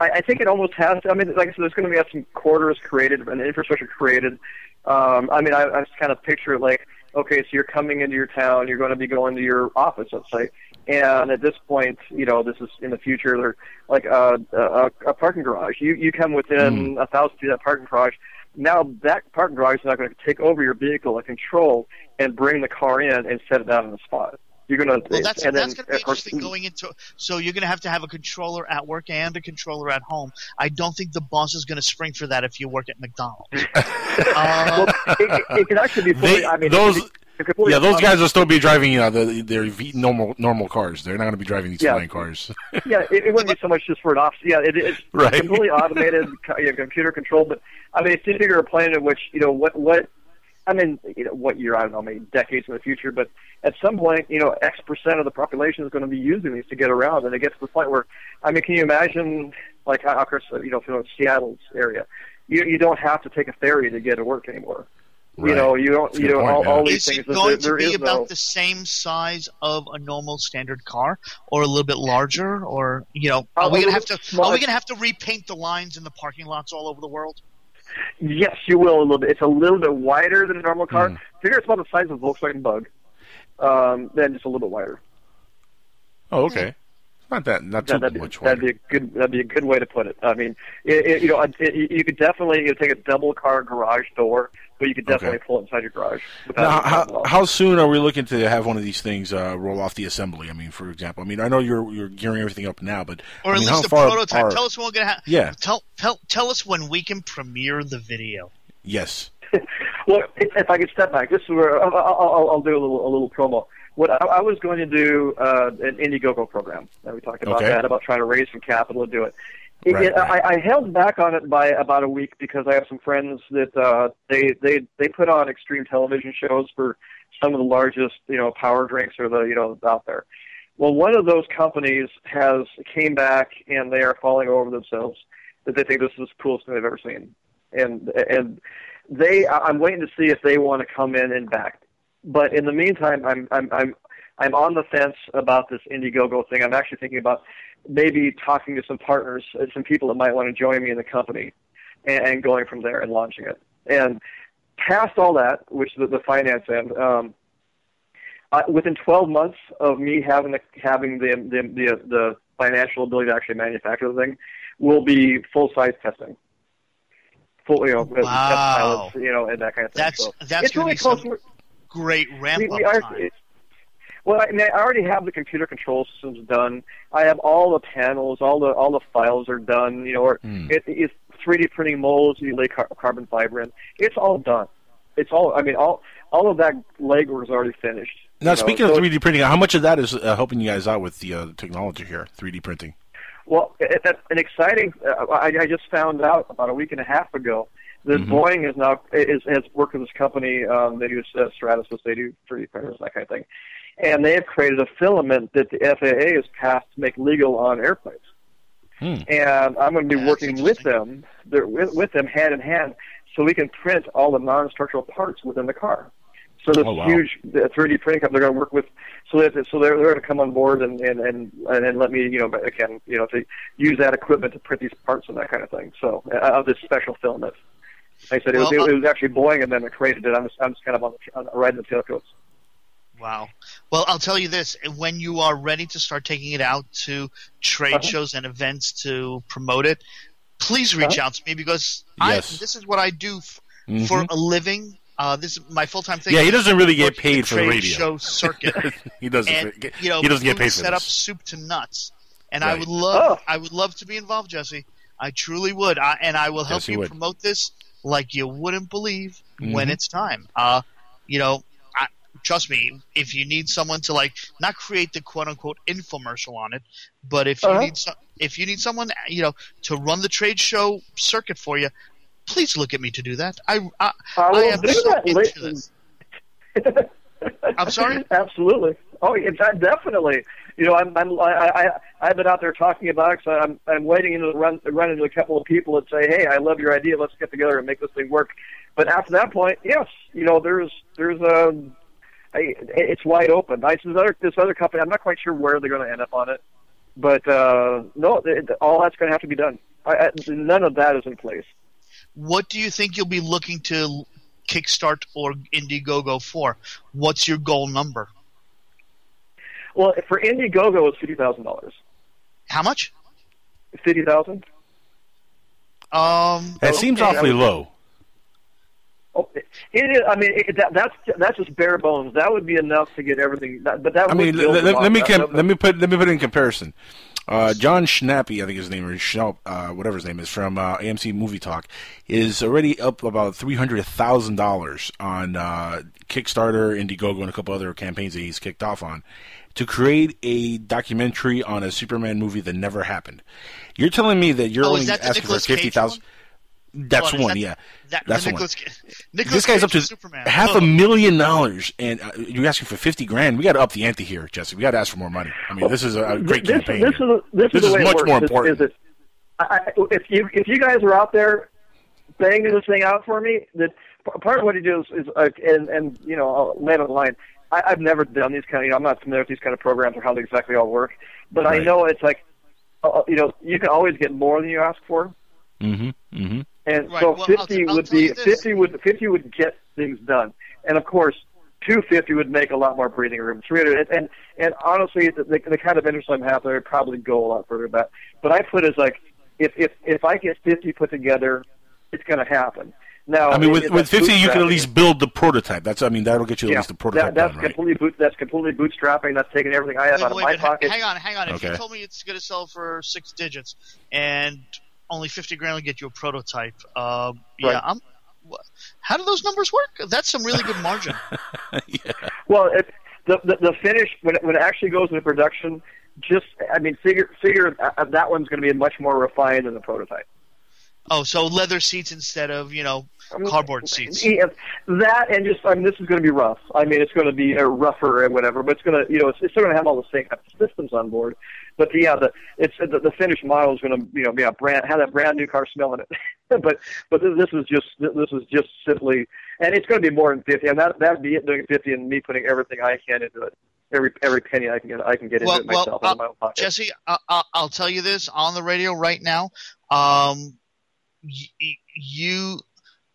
I, think it almost has. To, I mean, like I said, there's going to be some quarters created and infrastructure created. Um, I mean, I, I just kind of picture it like, okay, so you're coming into your town, you're going to be going to your office, let's say, and at this point, you know, this is in the future, they're like a, a, a parking garage. You you come within hmm. a thousand feet of that parking garage. Now that parking garage is not going to take over your vehicle and control and bring the car in and set it down on the spot. You're going to, Well, that's and then, that's going to be of course, interesting going into. So you're going to have to have a controller at work and a controller at home. I don't think the boss is going to spring for that if you work at McDonald's. well, it, it can actually be fully. They- I mean, those- it, it yeah, those guys will still be driving uh, the, their v- normal normal cars. They're not going to be driving these Yeah. flying cars. yeah, it, it wouldn't be so much just for an office. Yeah, it, it's Right. completely automated, you know, computer controlled. But I mean, if you figure a planet in which you know what what. I mean, you know, what year? I don't know, maybe decades in the future. But at some point, you know, X percent of the population is going to be using these to get around, and it gets to the point where, I mean, can you imagine, like, how, of course, you know, if you know Seattle's area, you you don't have to take a ferry to get to work anymore. You Right. know, you don't, That's you good know, point, all, yeah. all these Is things. it going there to be about no- the same size of a normal standard car, or a little bit larger, or you know, are A we going to have to? bit. Are we going to have to repaint the lines in the parking lots all over the world? Yes, you will a little bit. It's a little bit wider than a normal car. Hmm. Figure it's about the size of a Volkswagen Bug, um, then just a little bit wider. Oh, okay. Not that not too That, that'd, be, much that'd be a good. That'd be a good way to put it. I mean, it, it, you know, it, you could definitely you take a double car garage door, but you could definitely pull it inside your garage. Now, how, how soon are we looking to have one of these things uh, roll off the assembly? I mean, for example, I mean, I know you're you're gearing everything up now, but Or I at mean, least how a prototype. Are, Tell us when we're going to have. Yeah. Tell, tell tell us when we can premiere the video. Yes. Well, if, if I could step back, this is where I'll, I'll, I'll do a little a little promo. What I, I was going to do uh, an Indiegogo program. And we talked about Okay. that, about trying to raise some capital to do it. It- Right, it- right. I, I held back on it by about a week because I have some friends that uh, they they they put on extreme television shows for some of the largest you know power drinks or the you know out there. Well, one of those companies has came back and they are falling over themselves that they think this is the coolest thing they've ever seen, and and they I'm waiting to see if they want to come in and back. But in the meantime, I'm I'm I'm I'm on the fence about this Indiegogo thing. I'm actually thinking about maybe talking to some partners, uh, some people that might want to join me in the company, and, and going from there and launching it. And past all that, which is the, the finance end, um, uh, within 12 months of me having the having the the the, the financial ability to actually manufacture the thing, will be full size testing. Full, you know, with test Wow. pilots, you know, and that kind of thing. That's so that's it's really close. some great ramp we, we up are, time. Well, I, mean, I already have the computer control systems done. I have all the panels, all the all the files are done. You know, or Hmm. it is 3D printing molds. You lay car- carbon fiber in. It's all done. It's all. I mean, all all of that legwork is already finished. Now, you know, speaking so of 3D printing, how much of that is uh, helping you guys out with the uh, technology here, 3D printing? Well, it, it, an exciting. Uh, I, I just found out about a week and a half ago that Mhm. Boeing is now is has worked with this company. Um, they do uh, Stratasys. They do 3D printers, that kind of thing, and they have created a filament that the FAA has passed to make legal on airplanes. Hmm. And I'm going to be that's working with them, they're with, with them hand in hand, so we can print all the non-structural parts within the car. So this Oh, wow. huge uh, 3D printing company they're going to work with, so that so they're, they're going to come on board and and and and let me you know again you know to use that equipment to print these parts and that kind of thing. So uh, of this special filament. Like I said it, Well, was, uh, it was actually Boeing and then it created it. I'm just, I'm just kind of on the on, riding the tailcoats. Wow. Well, I'll tell you this: when you are ready to start taking it out to trade Uh-huh. shows and events to promote it, please reach Uh-huh. out to me because Yes. I this is what I do f- Mhm. for a living. Uh, this is my full time thing. Yeah, he doesn't really get Working paid for the radio. show circuit. he doesn't. and get- you know, he doesn't get paid for set up soup to nuts. And I would love, Oh. I would love to be involved, Jesse. I truly would, I, and I will help Yes, you you would. promote this like you wouldn't believe when Mhm. it's time. Uh, you know, I, trust me, if you need someone to like not create the quote unquote infomercial on it, but if you Uh-huh. need some, if you need someone, you know, to run the trade show circuit for you, please look at me to do that. I, I, I I will am do so that. into this. I'm sorry? Absolutely. Oh, yeah, definitely. You know, I'm, I'm, I, I, I've been out there talking about it. So I'm, I'm waiting to run, run into a couple of people and say, "Hey, I love your idea. Let's get together and make this thing work." But after that point, yes, you know, there's, there's a, I, it's wide open. Nice. This other, this other company, I'm not quite sure where they're going to end up on it, but uh, no, it, all that's going to have to be done. I, I, none of that is in place. What do you think you'll be looking to kickstart or Indiegogo for? What's your goal number? Well, for Indiegogo, it's fifty thousand dollars. How much? Fifty thousand. Um, That seems okay. awfully low. Oh, it is. I mean, it, that, that's that's just bare bones. That would be enough to get everything. That, but that I would mean, build let, let, let me com- let me put let me put it in comparison. Uh, John Schnappy, I think his name is Schnapp, uh, whatever his name is, from uh, AMC Movie Talk, is already up about three hundred thousand dollars on uh, Kickstarter, Indiegogo, and a couple other campaigns that he's kicked off on to create a documentary on a Superman movie that never happened. You're telling me that you're Oh, only that asking for Nicolas Cage fifty thousand? That's Hold on, one, that- yeah. that, That's the the one. Nicolas, Ca- Nicolas This guy's up to Superman. half Oh. a million dollars, and uh, you're asking for fifty grand. We got to up the ante here, Jesse. We got to ask for more money. I mean, this is a, a great this, campaign. This here. is this, This is, is much more important. Is, it, I, I, if you if you guys are out there banging this thing out for me, that part of what you do is, is uh, and and you know I'll lay it on the line. I, I've never done these kind of. You know, I'm not familiar with these kind of programs or how they exactly all work, but I know it's like, uh, you know, you can always get more than you ask for. Mm-hmm. Mm-hmm. And Right, so well, I'll 50 t- I'll would be 50 would 50 would get things done. And of course, 250 would make a lot more breathing room. 300 and and, and honestly, the, the, the kind of interest I'm having, I'd probably go a lot further than that. But I put it as like, if if if I get 50 put together, it's going to happen. Now, I mean, with with fifty, you can at least build the prototype. That's I mean, that'll get you at least the prototype that, that's done, right? completely boot, that's completely bootstrapping. That's taking everything I have Wait, out of my but pocket. hang on, hang on. If you told me it's going to sell for six digits and only fifty grand will get you a prototype, um, yeah, I'm. How do those numbers work? That's some really good margin. Well, it, the, the the finish when it, when it actually goes into production, just I mean, figure figure uh, that one's going to be much more refined than the prototype. Oh, so leather seats instead of you know cardboard seats. Yeah, that and just I mean, this is going to be rough. I mean, it's going to be uh, rougher and whatever, but it's going to you know it's, it's still going to have all the same kind of systems on board. But yeah, the it's the, the finished model is going to you know be a brand have that brand new car smell in it. but but this, is just this is just simply and it's going to be more than fifty, and that that'd be it doing fifty and me putting everything I can into it. Every every penny I can get, I can get Well, into it myself well, out of my own pocket. Jesse, I, I, I'll tell you this on the radio right now. Um, y- you,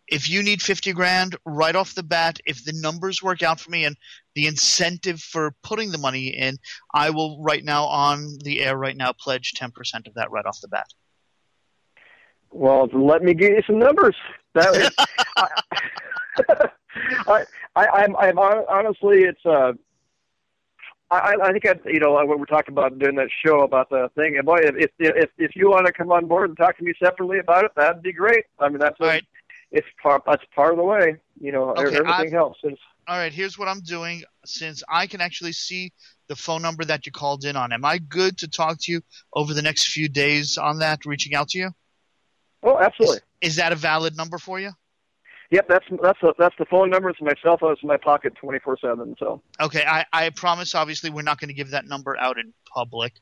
if you need 50 grand right off the bat, if the numbers work out for me and the incentive for putting the money in, I will right now on the air right now pledge 10% of that right off the bat. Well, let me give you some numbers. That is, I, I, I'm, I'm honestly, it's uh, I, I think I, you know, when we're talking about doing that show about the thing, and boy, if if if you want to come on board and talk to me separately about it, that'd be great. I mean, that's a, it's part that's part of the way. You know, Okay, everything I've- helps. It's, All right, here's what I'm doing since I can actually see the phone number that you called in on. Am I good to talk to you over the next few days on that, reaching out to you? oh, absolutely. Is that a valid number for you? Yep, that's that's the that's the phone number. It's my cell phone. It's in my pocket, twenty four seven. So Okay, I, I promise. Obviously, we're not going to give that number out in public.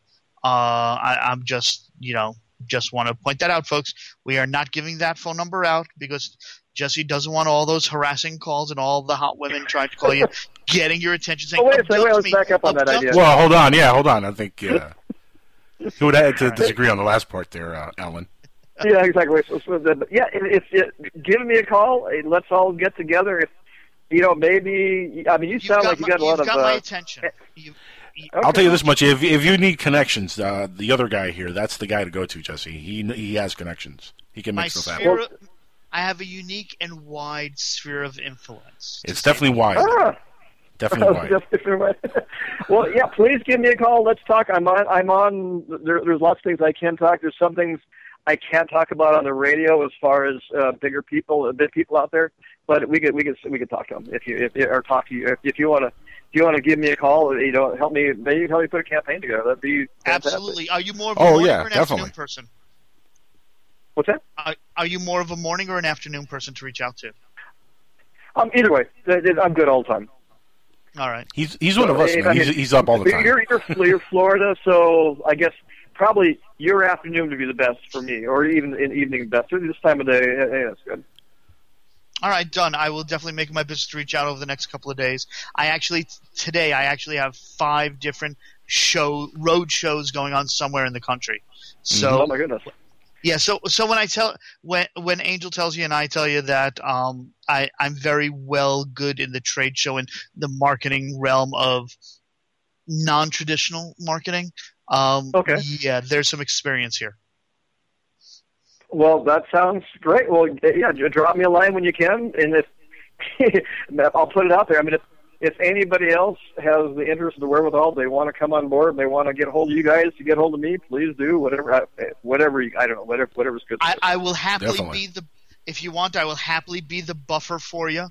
Uh, I, I'm just, you know, just want to point that out, folks. We are not giving that phone number out because Jesse doesn't want all those harassing calls and all the hot women trying to call you, getting your attention, saying, Oh, wait a second, wait, let's me, back up on that idea. Well, hold on. Yeah, hold on. I think uh, who would have to disagree on the last part there, uh, Alan? Yeah, exactly. So, so the, yeah, if, if give me a call, eh, let's all get together. If you know, maybe I mean, you sound got like you my- got a lot you've of. got my uh, attention. You, you, I'll tell you this much: if if you need connections, uh, the other guy here, that's the guy to go to, Jesse. He he has connections. He can my make stuff sphere, happen. I have a unique and wide sphere of influence. It's definitely wide. Ah. Definitely wide. Well, yeah. Please give me a call. Let's talk. I'm on. I'm on. There, there's lots of things I can talk. There's some things I can't talk about on the radio as far as uh, bigger people, big people out there. But we could we could we could talk to them if you if or talk to you if, if you want to. If you want to give me a call, you know, help me. Maybe help me put a campaign together. That'd be fantastic. Absolutely. Are you more of a Oh, morning yeah, or an definitely. afternoon person? What's that? Are, are you more of a morning or an afternoon person to reach out to? Um, either way, th- th- I'm good all the time. All right. He's he's one of us, man. I He's, mean, he's up all the time. You're, you're, you're Florida, so I guess probably your afternoon would be the best for me, or even in evening best. Or This time of day, eh, that's good. All right, done. I will definitely make my business to reach out over the next couple of days. I actually today I actually have five different show road shows going on somewhere in the country. So oh my goodness. Yeah, so so when I tell when when Angel tells you and I tell you that um, I I'm very well good in the trade show and the marketing realm of non traditional marketing. Um, Okay. Yeah, there's some experience here. Well, that sounds great. Well, yeah, j- drop me a line when you can, and if I'll put it out there. I mean, if if anybody else has the interest, of the wherewithal, they want to come on board, they want to get a hold of you guys to get hold of me, please do whatever. uh, Whatever you, I don't know, whatever whatever's good. I, I will happily Definitely. be the if you want, I will happily be the buffer for you.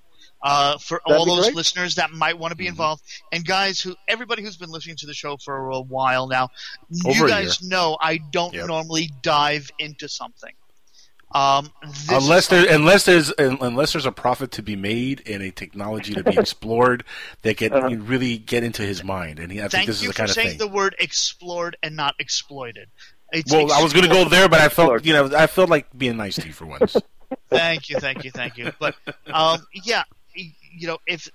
Uh, for That'd all those great. listeners that might want to be involved, and guys who, everybody who's been listening to the show for a while now, Over you guys year. know I don't Yep. normally dive into something. Um, this unless is there, unless there's, unless there's a profit to be made and a technology to be explored that can Uh-huh. really get into his mind, and he, I think Thank this is the for kind of saying thing. the word explored and not exploited. It's well, I was going to go there, but I felt, you know, I felt like being nice to you for once. thank you, thank you, thank you. But um, yeah, y- you know, if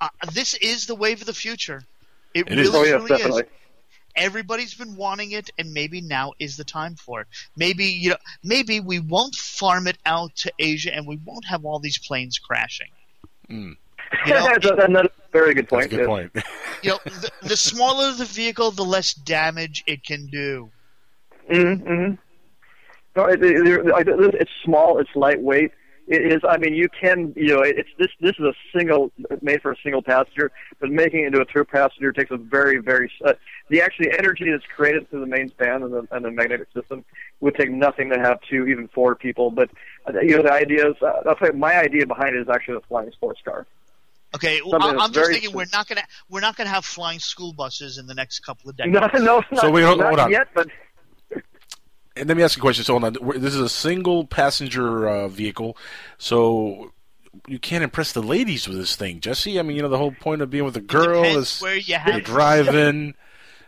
uh, this is the wave of the future, it, It really is. Oh, yes, truly definitely. is. Everybody's been wanting it, and maybe now is the time for it. Maybe you know, maybe we won't farm it out to Asia, and we won't have all these planes crashing. Mm. You know, that's, a, that's a very good point. That's a good point. you know, the, the smaller the vehicle, the less damage it can do. Mm-hmm. No, it, it, it, it's small. It's lightweight. It is. I mean, you can. You know, it's this. This is a single made for a single passenger, but making it into a two passenger takes a very, very. Uh, the actually energy that's created through the main span and the, and the magnetic system would take nothing to have two, even four people. But uh, you know, the idea is. Uh, I'll tell you, my idea behind it is actually a flying sports car. Okay, well, I'm just very thinking we're not gonna we're not gonna have flying school buses in the next couple of decades. No, no, not, So wait, hold- not hold on. yet, but And let me ask you a question. So, on. We're- this is a single passenger uh, vehicle, so you can't impress the ladies with this thing, Jesse. I mean, you know, the whole point of being with a girl is where you you're driving.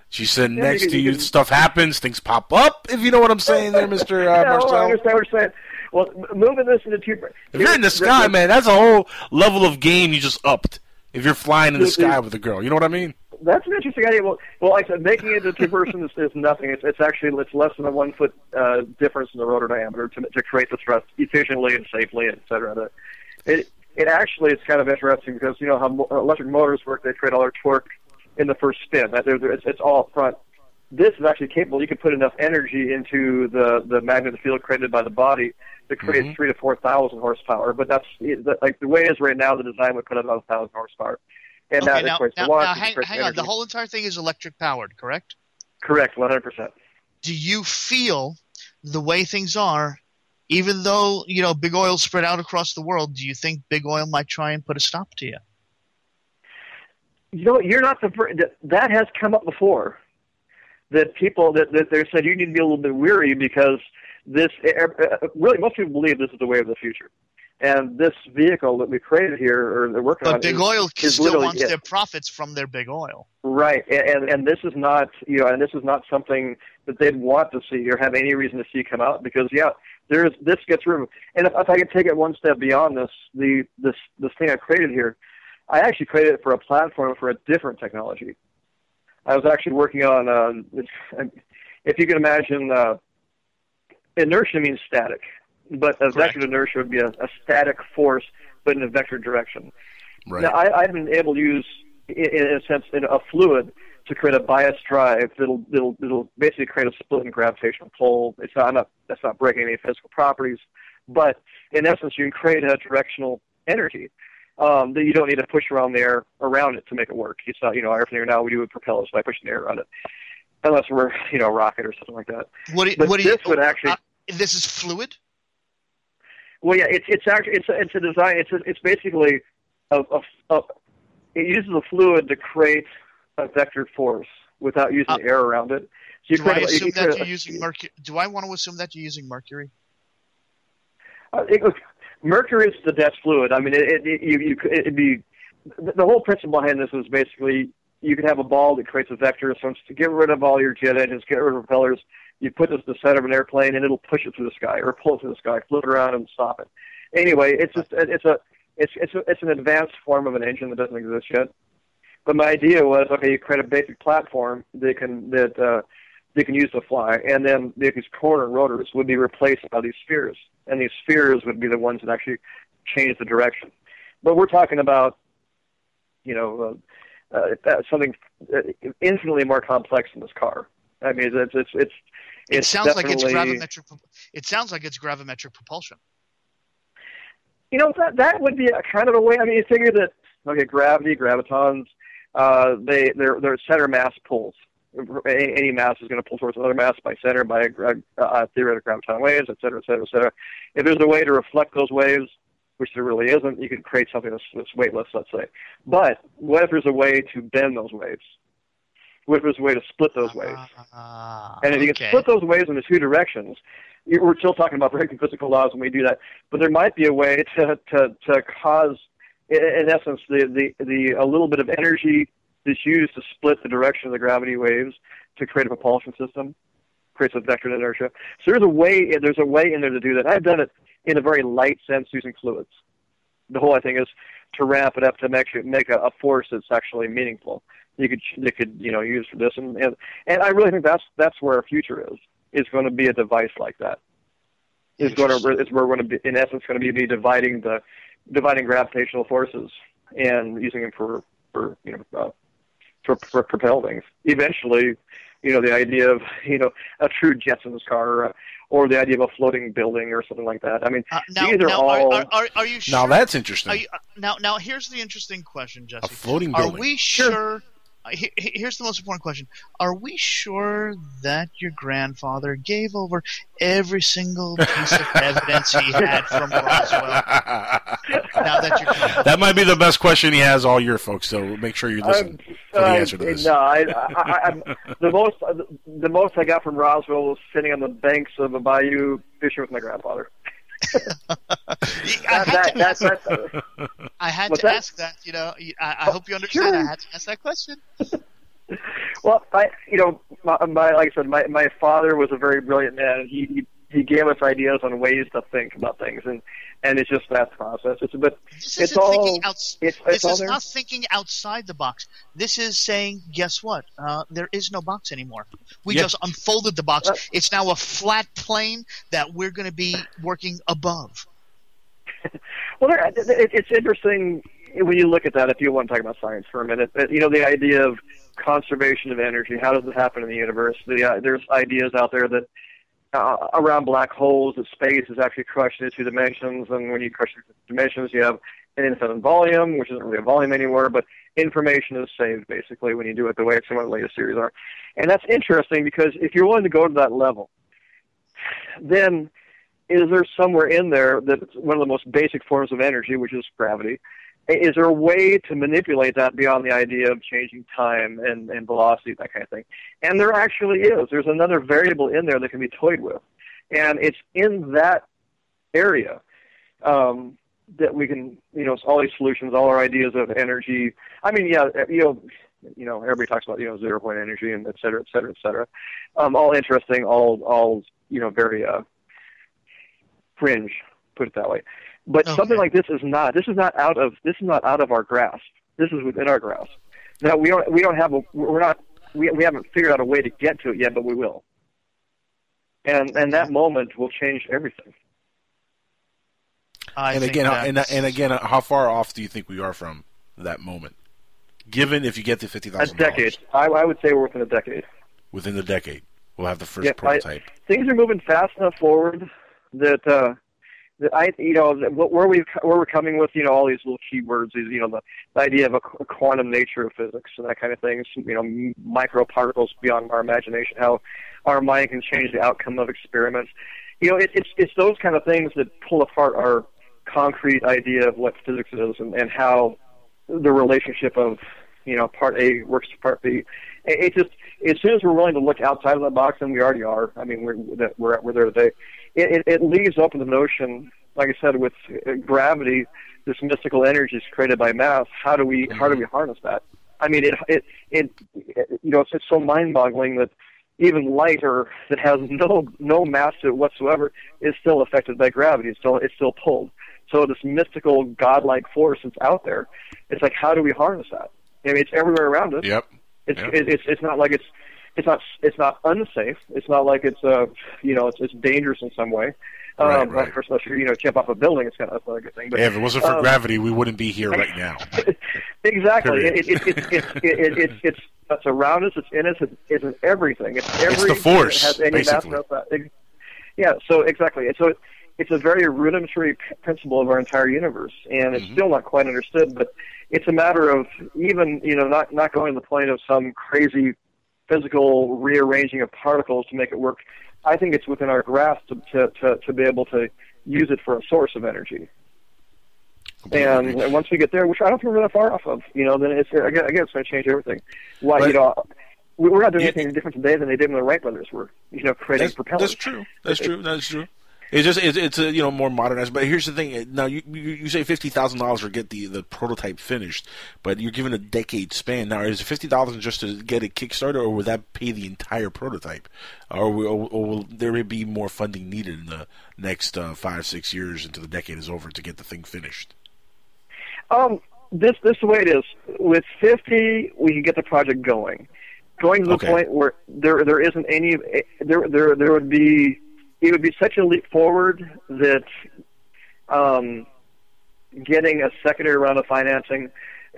She's sitting next to you. you Stuff happens. Things pop up. If you know what I'm saying, there, Mister uh, yeah, well, I understand what you're saying. Well, moving this into two. If you're in the sky, man, that's a whole level of game you just upped. If you're flying in the sky with a girl, you know what I mean? That's an interesting idea. Well, well, like I said, making it a two person is, is nothing. It's, it's actually it's less than a one foot uh, difference in the rotor diameter to to create the thrust efficiently and safely, et cetera. It it actually is kind of interesting because you know how mo- electric motors work. They create all their torque in the first spin. That they're, they're- it's, it's all front. This is actually capable. You can put enough energy into the the magnetic field created by the body to create Mhm. three to four thousand horsepower. But that's like the way it is right now. The design would put about a thousand horsepower. And okay, now, now, watts, now hang, hang on. The whole entire thing is electric powered, correct? Correct, one hundred percent. Do you feel the way things are, even though you know big oil spread out across the world? Do you think big oil might try and put a stop to you? You know, you're not the fir- that, has come up before. That people that, that they said you need to be a little bit weary because this uh, really most people believe this is the way of the future, and this vehicle that we created here or they're working on But big is, oil is still literally wants it. their profits from their big oil. Right, and and- and this is not you know, and this is not something that they'd want to see or have any reason to see come out because yeah, there's this gets room. And if, if I could take it one step beyond this, the this this thing I created here, I actually created it for a platform for a different technology. I was actually working on, uh, if you can imagine, uh, inertia means static, but a vector inertia would be a, a static force, but in a vector direction. Right. Now, I, I've been able to use, in, in a sense, in a fluid to create a bias drive that'll, that'll, that'll basically create a split in gravitational pull. It's not, not that's not breaking any physical properties, but in essence, you can create a directional energy um, that you don't need to push around the air around it to make it work. It's not, you know, everything now we do with propellers by pushing air around it, unless we're, you know, a rocket or something like that. What do you, But what do you, this would actually- uh, this is fluid. Well, yeah, it's it's actually it's a, it's a design. It's a, it's basically a, a, a it uses a fluid to create a vector force without using air around it. So you Uh, Do I you assume create that you're using mercury? Do I want to assume that you're using mercury? Uh, it, mercury is the dense fluid. I mean, it, it, you, you, it'd be the, the whole principle behind this is basically you could have a ball that creates a vector. So to get rid of all your jet engines, get rid of propellers, you put this in the center of an airplane, and it'll push it through the sky or pull it through the sky, float around, and stop it. Anyway, it's just it's a it's it's a, it's an advanced form of an engine that doesn't exist yet. But my idea was okay, you create a basic platform that can that uh, they can use to fly, and then these corner rotors would be replaced by these spheres, and these spheres would be the ones that actually change the direction. But we're talking about, you know, uh, uh, something uh, infinitely more complex than this car. I mean, it's it's it's. It sounds like it's gravimetric. It sounds like it's gravimetric propulsion. You know that that would be a kind of a way. I mean, you figure that okay, gravity, gravitons, uh, they they're they're center mass pulls. Any, any mass is going to pull towards another mass by center by a uh, theoretical graviton waves, et cetera, et cetera, et cetera. If there's a way to reflect those waves, which there really isn't, you could create something that's, that's weightless, let's say. But what if there's a way to bend those waves? If there's a way to split those waves? Ah, and if you can split those waves into two directions, we're still talking about breaking physical laws when we do that. But there might be a way to to to cause, in, in essence, the, the the a little bit of energy that's used to split the direction of the gravity waves to create a propulsion system, creates a vector of inertia. So there's a way there's a way in there to do that. I've done it in a very light sense using fluids. The whole thing is to ramp it up to make make a, a force that's actually meaningful. You could you could you know use for this and and, and I really think that's that's where our future is. Is going to be a device like that. Is going to is we're going to be in essence going to be, be dividing the dividing gravitational forces and using them for for you know uh, for, for propel things. Eventually, you know the idea of you know a true Jetsons car or, a, or the idea of a floating building or something like that. I mean, Uh, now, these are now, all. are, are, are you sure? Now that's interesting. Are you, uh, now, now here's the interesting question, Jesse. A floating building. Are building. we sure? Uh, he- he- Here's the most important question: Are we sure that your grandfather gave over every single piece of evidence he had from Roswell? now that you're that might be the best question he has all year, folks. So make sure you listen for the answer to this. No, I, I, I, I'm, the most the most I got from Roswell was sitting on the banks of a bayou fishing with my grandfather. I had that, to that, ask, that, I had What's to that? ask that. You know, I, I hope you understand. I had to ask that question. well, I you know my, my like I said, my my father was a very brilliant man. and He he, he gave us ideas on ways to think about things, and and it's just that process. It's but This it's isn't all thinking it's, outs- it's this all is there. not thinking outside the box. This is saying, guess what? Uh, there is no box anymore. We Yeah. just unfolded the box. Uh, it's now a flat plane that we're going to be working above. Well, there, it, it- it's interesting when you look at that. If you want to talk about science for a minute, but, you know the idea of conservation of energy. How does it happen in the universe? The, uh, there's ideas out there that uh, around black holes, that space is actually crushed into two dimensions, and when you crush into dimensions, you have an infinite volume, which isn't really a volume anywhere, but information is saved basically when you do it the way some of the latest series are. And that's interesting because if you're willing to go to that level, then is there somewhere in there that one of the most basic forms of energy, which is gravity, is there a way to manipulate that beyond the idea of changing time and, and velocity, that kind of thing? And there actually is. There's another variable in there that can be toyed with. And it's in that area um, that we can, you know, all these solutions, all our ideas of energy. I mean, yeah, you know, you know, everybody talks about, you know, zero point energy and et cetera, et cetera, et cetera. Um, all interesting, all, all, you know, very, uh, fringe, put it that way. But Okay. something like this is not. This is not out of. This is not out of our grasp. This is within our grasp. Now we don't. We don't have a. We're not. We we haven't figured out a way to get to it yet, but we will. And and that moment will change everything. I and again, and, that's- and again, how far off do you think we are from that moment? Given if you get to fifty A decade. I, I would say we're within a decade. within the decade, we'll have the first Yeah, I- prototype. things are moving fast enough forward that uh that I you know where we where we're coming with you know all these little keywords these you know the, the idea of a, qu- quantum nature of physics and that kind of thing you know microparticles beyond our imagination how our mind can change the outcome of experiments you know it, it's it's those kind of things that pull apart our concrete idea of what physics is and, and how the relationship of you know part A works to part B. It, it just as soon as we're willing to look outside of that box, and we already are. I mean, we're we're at we're there today. It, it, it leaves open the notion, like I said, with uh, gravity, this mystical energy is created by mass. How do we how do we harness that? I mean, it it it, it you know it's, it's so mind-boggling that even light or that has no no mass to it whatsoever is still affected by gravity. It's still it's still pulled. So this mystical godlike force that's out there, it's like how do we harness that? I mean, it's everywhere around us. Yep. It's it, it's it's not like it's it's not it's not unsafe. It's not like it's uh you know it's it's dangerous in some way. Um, Right, right. Of course, unless you you know jump off a building, it's kind of that's not a good thing. But Yeah, if it wasn't for um, gravity, we wouldn't be here right now. exactly. Period. It, it, it, it, it, it, it's it's it's around us. It's in us. It's, it's in everything. It's every the force, that has any basically. mass. Ex- Yeah. So exactly. And so it, it's a very rudimentary p- principle of our entire universe, and it's mm-hmm. still not quite understood. But it's a matter of even you know not not going to the point of some crazy physical rearranging of particles to make it work. I think it's within our grasp to to to, to be able to use it for a source of energy. And, and once we get there, which I don't think we're that far off of, you know, then it's uh, again, again it's going to change everything. Why, you know, we- we're not doing anything different today than they did when the Wright brothers were, you know, creating That's, propellers. that's true. That's true. That's true. It's just it's, it's a, you know more modernized. But here's the thing. Now you you, you say fifty thousand dollars to get the, the prototype finished, but you're given a decade span. Now is fifty thousand just to get a Kickstarter, or would that pay the entire prototype, or will, or will there be more funding needed in the next uh, five six years until the decade is over to get the thing finished? Um, this this is the way it is. With fifty, we can get the project going, going to the Okay. point where there there isn't any there there there would be it would be such a leap forward that um, getting a secondary round of financing,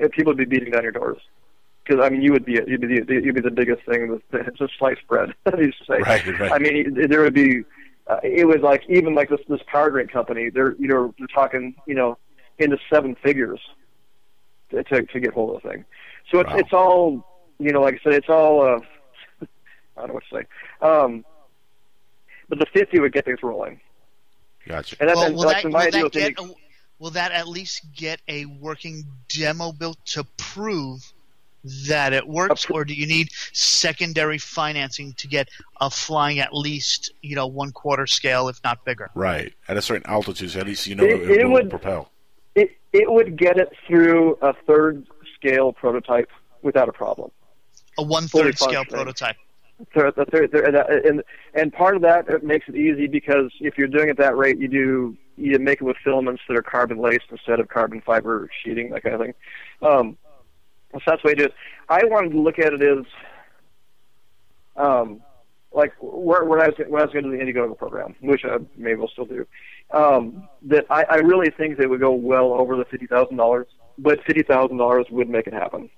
uh, people would be beating down your doors. Because I mean, you would be you'd be the, you'd be the biggest thing. It's a sliced bread. I used say. Right, right. I mean, there would be. Uh, it was like even like this this power grid company. They're you know they're talking you know into seven figures to to, to get hold of the thing. So it's Wow. it's all you know like I said it's all uh, I don't know what to say. Um, but the fifty would get things rolling. Gotcha. And that's Well, will like that, my will that get a, will that at least get a working demo built to prove that it works, or do you need secondary financing to get a flying at least you know one quarter scale, if not bigger? Right at a certain altitude, so at least you know It- it, it will would- propel. it it would get it through a third scale prototype without a problem. A one third scale prototype. They're, and and part of that it makes it easy because if you're doing it that rate, you do you make it with filaments that are carbon laced instead of carbon fiber sheeting, that kind of thing. Um, so that's the way to do it. I wanted to look at it as um, like where, when I was when I was going to the Indiegogo program, which I maybe will still do. Um, that I, I really think they would go well over the fifty thousand dollars, but fifty thousand dollars would make it happen.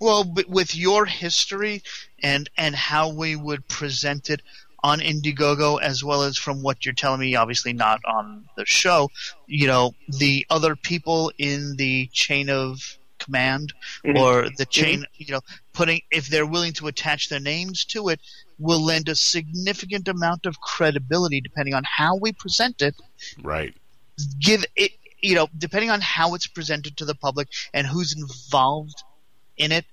Well, but with your history and and how we would present it on Indiegogo, as well as from what you're telling me, obviously not on the show, you know, the other people in the chain of command Mhm. or the chain, Mhm. you know, putting if they're willing to attach their names to it, will lend a significant amount of credibility depending on how we present it Right. give it you know depending on how it's presented to the public and who's involved in it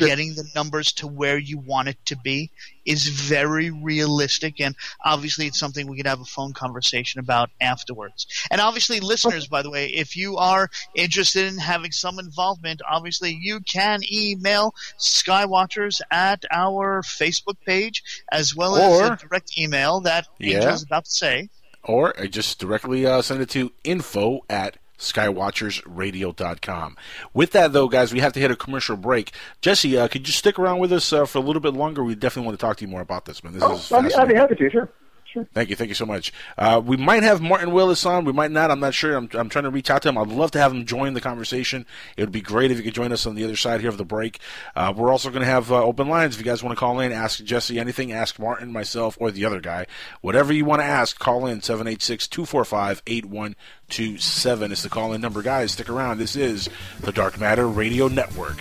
getting the numbers to where you want it to be is very realistic and obviously it's something we could have a phone conversation about afterwards. And obviously listeners by the way if you are interested in having some involvement obviously you can email skywatchers at our facebook page as well as Or- a direct email that Yeah. angel is about to say. Or uh, just directly uh, send it to info at skywatchersradio.com. With that, though, guys, we have to hit a commercial break. Jesse, uh, could you stick around with us uh, for a little bit longer? We definitely want to talk to you more about this, man. This Oh, is I'd, be, I'd be fascinating. happy to. Sure. Sure. Thank you, thank you so much. Uh, we might have Martin Willis on, we might not. I'm not sure. I'm, I'm trying to reach out to him. I'd love to have him join the conversation. It would be great if you could join us on the other side here of the break. Uh, we're also going to have uh, open lines. If you guys want to call in, ask Jesse anything, ask Martin, myself, or the other guy. Whatever you want to ask, call in 786 245 8127 is the call in number. Guys, stick around. This is the Dark Matter Radio Network,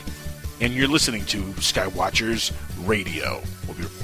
and you're listening to Skywatchers Radio. We'll be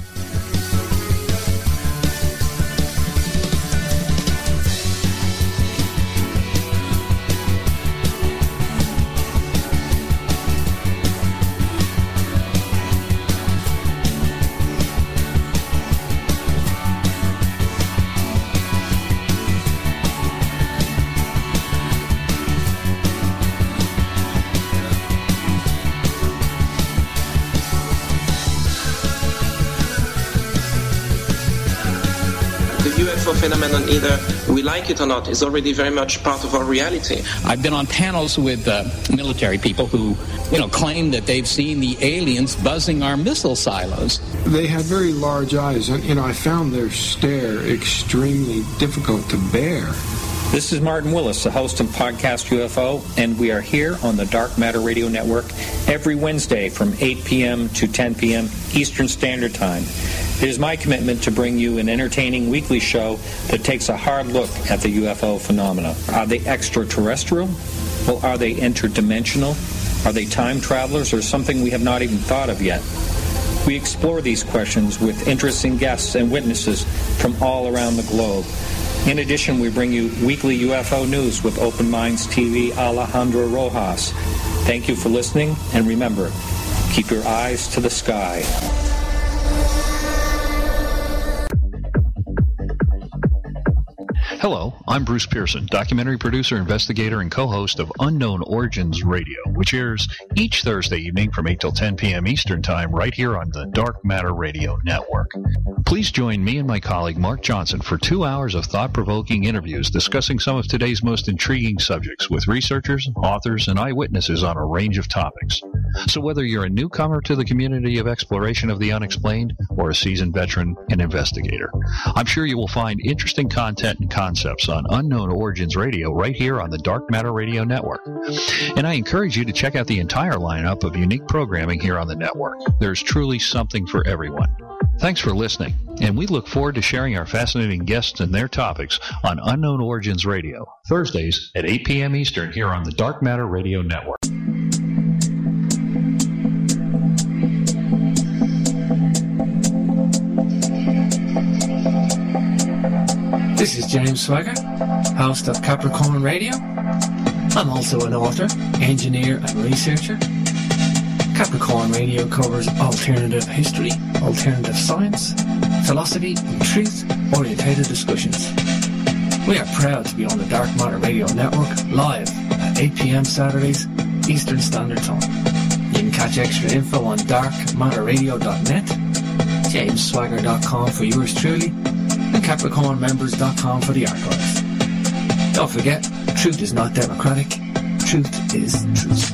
phenomenon, either we like it or not, is already very much part of our reality. I've been on panels with uh, military people who, you know, claim that they've seen the aliens buzzing our missile silos. They had very large eyes, and you know I found their stare extremely difficult to bear. This is Martin Willis, the host of Podcast UFO, and we are here on the Dark Matter Radio Network every Wednesday from 8 p.m. to 10 p.m. Eastern Standard Time. It is my commitment to bring you an entertaining weekly show that takes a hard look at the UFO phenomena. Are they extraterrestrial? Well, are they interdimensional? Are they time travelers or something we have not even thought of yet? We explore these questions with interesting guests and witnesses from all around the globe. In addition, we bring you weekly UFO news with Open Minds TV Alejandro Rojas. Thank you for listening, and remember, keep your eyes to the sky. Hello, I'm Bruce Pearson, documentary producer, investigator, and co-host of Unknown Origins Radio, which airs each Thursday evening from 8 till 10 p.m. Eastern Time right here on the Dark Matter Radio Network. Please join me and my colleague Mark Johnson for two hours of thought-provoking interviews discussing some of today's most intriguing subjects with researchers, authors, and eyewitnesses on a range of topics. So whether you're a newcomer to the community of exploration of the unexplained or a seasoned veteran and investigator, I'm sure you will find interesting content and concepts on Unknown Origins Radio right here on the Dark Matter Radio Network. And I encourage you to check out the entire lineup of unique programming here on the network. There's truly something for everyone. Thanks for listening, and we look forward to sharing our fascinating guests and their topics on Unknown Origins Radio, Thursdays at 8 p.m. Eastern here on the Dark Matter Radio Network. This is James Swagger, host of Capricorn Radio. I'm also an author, engineer, and researcher. Capricorn Radio covers alternative history, alternative science, philosophy, and truth-orientated discussions. We are proud to be on the Dark Matter Radio Network live at 8 p.m. Saturdays, Eastern Standard Time. You can catch extra info on darkmatterradio.net. jamesswagger.com for yours truly, CapricornMembers.com for the archives. Don't forget, truth is not democratic. Truth is truth.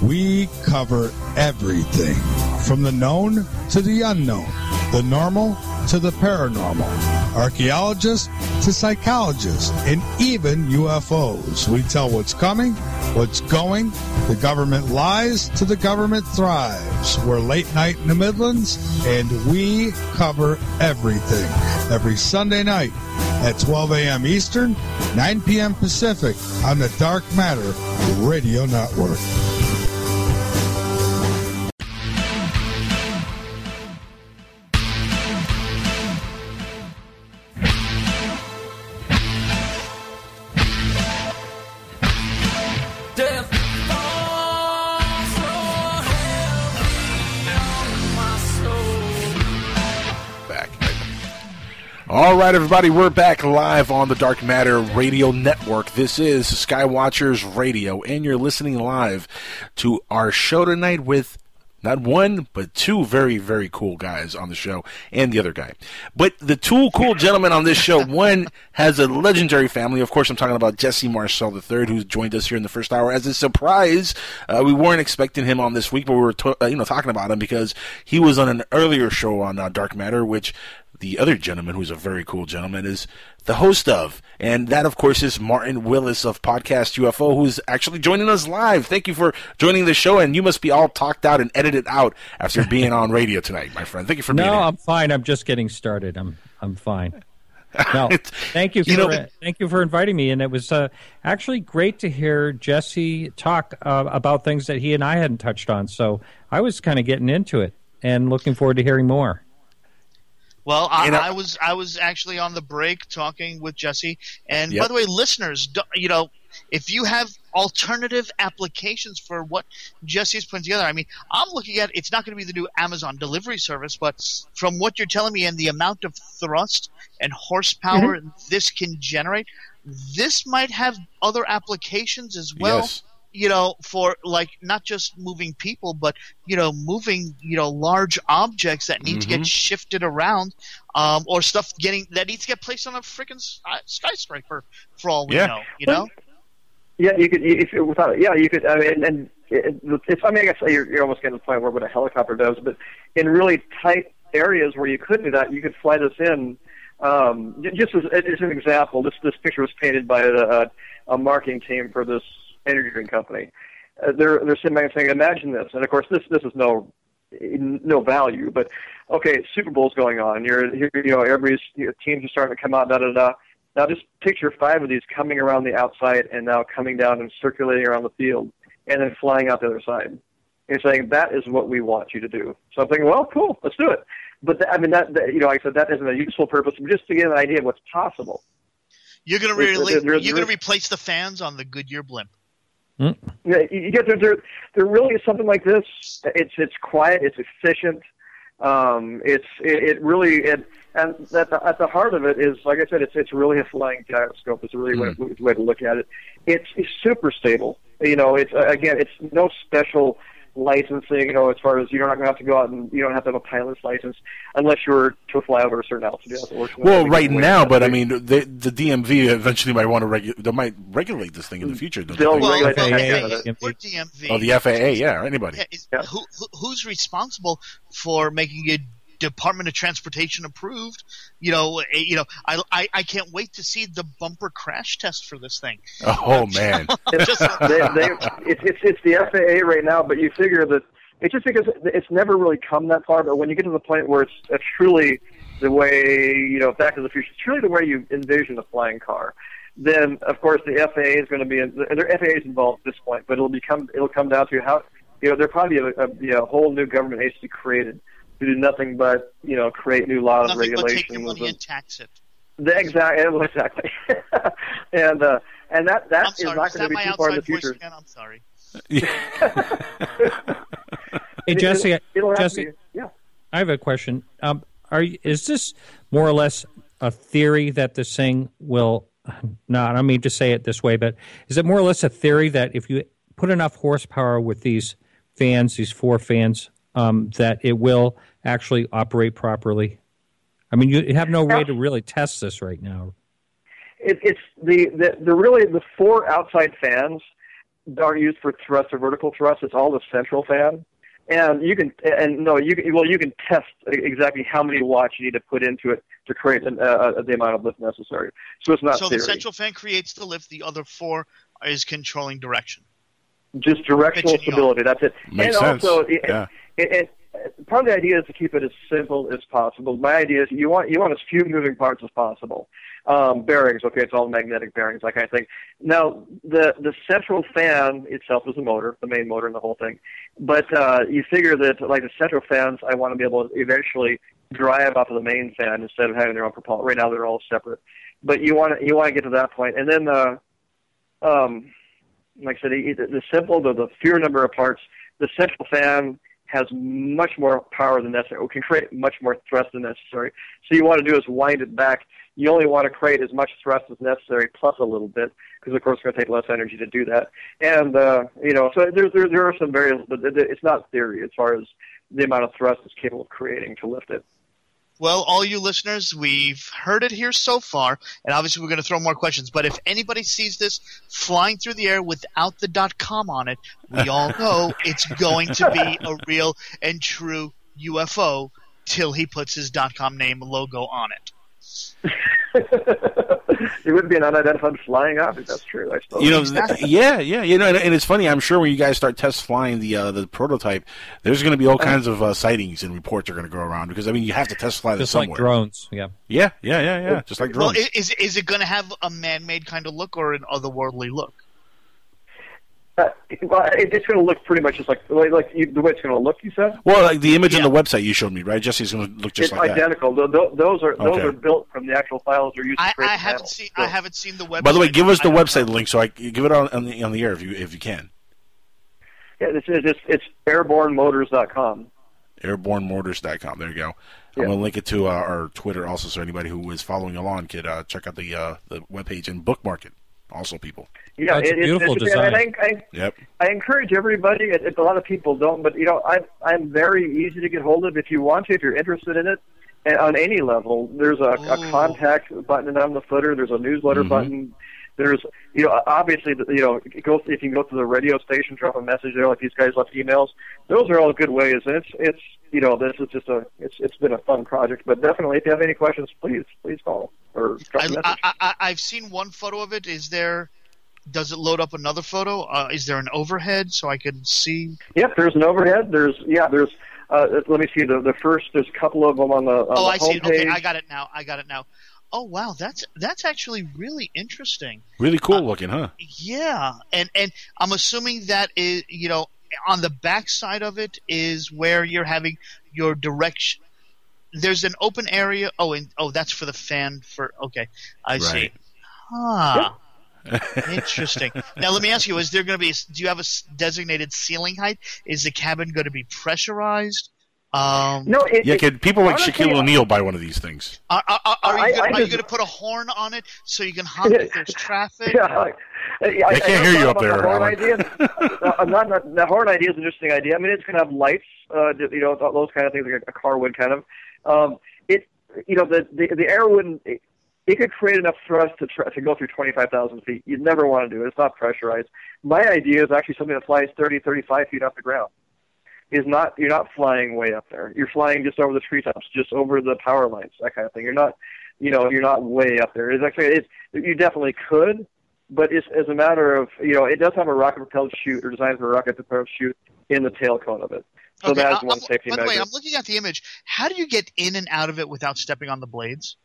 We cover everything from the known to the unknown, the normal to the paranormal, archaeologists to psychologists, and even UFOs. We tell what's coming, what's going, the government lies to the government thrives. We're late night in the Midlands, and we cover everything every Sunday night at 12 a.m. Eastern, 9 p.m. Pacific on the Dark Matter Radio Network. Right, everybody, we're back live on the Dark Matter Radio Network. This is Skywatchers Radio, and you're listening live to our show tonight with not one, but two very, very cool guys on the show, and the other guy. But the two cool gentlemen on this show, one has a legendary family. Of course, I'm talking about Jesse Marcel III, who's joined us here in the first hour as a surprise. Uh, we weren't expecting him on this week, but we were, to- uh, you know, talking about him because he was on an earlier show on uh, Dark Matter, which the other gentleman, who's a very cool gentleman, is the host of. And that, of course, is Martin Willis of Podcast UFO, who's actually joining us live. Thank you for joining the show, and you must be all talked out and edited out after being on radio tonight, my friend. Thank you for no, being here. I'm fine. I'm just getting started. I'm I'm fine. No, thank you for You know- uh, thank you for inviting me, and it was uh, actually great to hear Jesse talk uh, about things that he and I hadn't touched on. So I was kind of getting into it and looking forward to hearing more. Well, I, You uh, know- I was I was actually on the break talking with Jesse, and Yep. by the way, listeners, you know, if you have alternative applications for what Jesse's putting together, I mean, I'm looking at it's not going to be the new Amazon delivery service, but from what you're telling me and the amount of thrust and horsepower mm-hmm. this can generate, this might have other applications as well Yes. You know, for like not just moving people, but you know, moving you know large objects that need to Mhm. get shifted around, um, or stuff getting that needs to get placed on a freaking skyscraper. For all we Yeah. know, you know. Yeah, you could if you without it. Yeah, you could. I mean, and it, it's. I mean, I guess you're, you're almost getting to the point where what a helicopter does, but in really tight areas where you could do that, you could fly this in. Um, just as, as an example, this this picture was painted by a, a marketing team for this energy drink company. Uh, they're they're sitting back and saying, "Imagine this," and of course, this this is no no value, but okay, Super Bowl's going on. You're, you're you know everybody's you know, teams are starting to come out. Da da da. Now just picture five of these coming around the outside and now coming down and circulating around the field and then flying out the other side. And you're saying that is what we want you to do. So I'm thinking, well, cool, let's do it. But th- I mean, that, that you know, like I said, that isn't a useful purpose, but just to get an idea of what's possible. You're gonna There- really, you're gonna replace the fans on the Goodyear blimp. Yeah, you get there, there. There really is something like this. It's it's quiet. It's efficient. Um, it's it, it really it, and at the, at the heart of it is like I said, it's it's really a flying gyroscope. It's a really way, way to look at it. It's, it's super stable. You know, it's again, it's no special licensing. You know, as far as you're not going to have to go out and you don't have to have a pilot's license unless you're to fly over a certain altitude. That's what. Well, right now, but I mean, the, the DMV eventually might want to regu- they might regulate this thing in the mm. future. don't They'll they think? regulate the heck FAA, out of it. or DMV. Oh, the FAA, yeah, or anybody. Yeah, is, Who, who, who's responsible for making it Department of Transportation approved? You know, eh, you know, I, I, I can't wait to see the bumper crash test for this thing. Oh man, Just- they, they, it's, it's it's the FAA right now, but you figure that it's just because it's never really come that far. But when you get to the point where it's uh, truly the way you know Back to the Future, it's truly the way you envision a flying car, then of course the FAA is going to be in, the FAA is involved at this point. But it'll become it'll come down to how you know there'll probably be a, a you know, whole new government agency created to do nothing but you know create new laws, Nothing but regulations. take your money and- and tax it. the exact, yeah, well, exactly, and uh, and that that I'm is sorry, not going to be too far in the future. again? I'm sorry. Hey Jesse, it- it'll Jesse, be- yeah. I have a question. Um, are you, is this more or less a theory that this thing will not? I mean to say it this way, but is it more or less a theory that if you put enough horsepower with these fans, these four fans, um, that it will actually operate properly? I mean, you have no way to really test this right now. It, it's the, the the really the four outside fans aren't used for thrust or vertical thrust. It's all the central fan, and you can and no, you can, well you can test exactly how many watts you need to put into it to create an, uh, the amount of lift necessary. So it's not so theory. the central fan creates the lift. The other four is controlling direction. just directional stability. That's it. Makes and sense. also, Yeah. It, part of the idea is to keep it as simple as possible. My idea is you want you want as few moving parts as possible. Um, bearings, okay, it's all magnetic bearings, that kind of thing. Now, the the central fan itself is the motor, the main motor in the whole thing. But uh, you figure that, like the central fans, I want to be able to eventually drive off of the main fan instead of having their own propellant. Right now, they're all separate. But you want to you want to get to that point. and then uh, um, like I said, the, the simple, the, the fewer number of parts, the central fan has much more power than necessary. It can create much more thrust than necessary. So you want to do is wind it back. You only want to create as much thrust as necessary, plus a little bit, because of course it's going to take less energy to do that. And uh, you know, so there, there there are some variables, but it's not theory as far as the amount of thrust it's capable of creating to lift it. Well, all you listeners, we've heard it here so far, and obviously we're going to throw more questions. But if anybody sees this flying through the air without the dot com on it, we all know it's going to be a real and true UFO till he puts his dot com name logo on it. It would be an unidentified flying object. That's true. I suppose. You know, th- yeah, yeah, you know, and, and it's funny. I'm sure when you guys start test flying the uh, the prototype, there's going to be all kinds of uh, sightings and reports are going to go around because I mean, you have to test fly this Just like drones. Yeah. Yeah, yeah, yeah, yeah. Just like drones. i- is is it going to have a man-made kind of look or an otherworldly look? Uh, well, it's going to look pretty much just like like, like you, the way it's going to look. You said. well, like the image on the website you showed me, right? Jesse's going to look just it's like that. identical. Th- th- Those are those Okay. are built from the actual files they're used I, I haven't seen So- I haven't seen the website. By the way, give us the I don't website link so I give it on, on the on the air if you if you can. Yeah, this it's it's, it's airbornemotors.com. airbornemotors.com. There you go. I'm going to link it to uh, our Twitter also, so anybody who is following along could uh, check out the uh, the webpage and bookmark it. Also, people. Yeah, That's it- it's- beautiful it's- design. I, I, Yep. I encourage everybody. It, it, a lot of people don't, but you know, I, I'm very easy to get hold of if you want to, if you're interested in it. And on any level, there's a, a contact button on the footer. There's a newsletter Mm-hmm. button. There's, you know, obviously, you know, go if you can go to the radio station, drop a message there, like these guys left emails. Those are all good ways, and it's, it's, you know, this is just a, it's, it's been a fun project. But definitely, if you have any questions, please, please call or drop a message. I, I, I've seen one photo of it. Is there? Does it load up another photo? Uh, is there an overhead so I can see? Yep, there's an overhead. There's yeah, there's. Uh, let me see the the first. There's a couple of them on the on oh, the I see. homepage. Okay, I got it now. I got it now. Oh wow, that's that's actually really interesting. Really cool uh, looking, huh? Yeah, and and I'm assuming that is you know on the back side of it is where you're having your direction. There's an open area. Oh, and oh, that's for the fan. For okay, I see. Right. Huh. Interesting. Now, let me ask you: Is there going to be? Do you have a designated ceiling height? Is the cabin going to be pressurized? Um, no, it, Yeah, could people like honestly, Shaquille O'Neal buy one of these things? Are, are, are, are you, gonna, are you going to put a horn on it so you can honk if there's traffic? Yeah, I, I, I, can't I hear you up there, The horn idea. uh, not, not, the horn idea is an interesting idea. I mean, it's going to have lights, uh, you know, those kind of things, like a, a car would kind of. Um, it, you know, the the, the air wouldn't. It, it could create enough thrust to try, to go through 25,000 feet. You'd never want to do it. It's not pressurized. My idea is actually something that flies 30, 35 feet off the ground. Is not you're not flying way up there. You're flying just over the treetops, just over the power lines, that kind of thing. You're not, you know, you're not way up there. It's actually it's you definitely could, but it's as a matter of you know it does have a rocket propelled chute or designed for a rocket propelled chute in the tail cone of it. So Okay, that's I- one I'm- safety By the way, I'm looking at the image. How do you get in and out of it without stepping on the blades?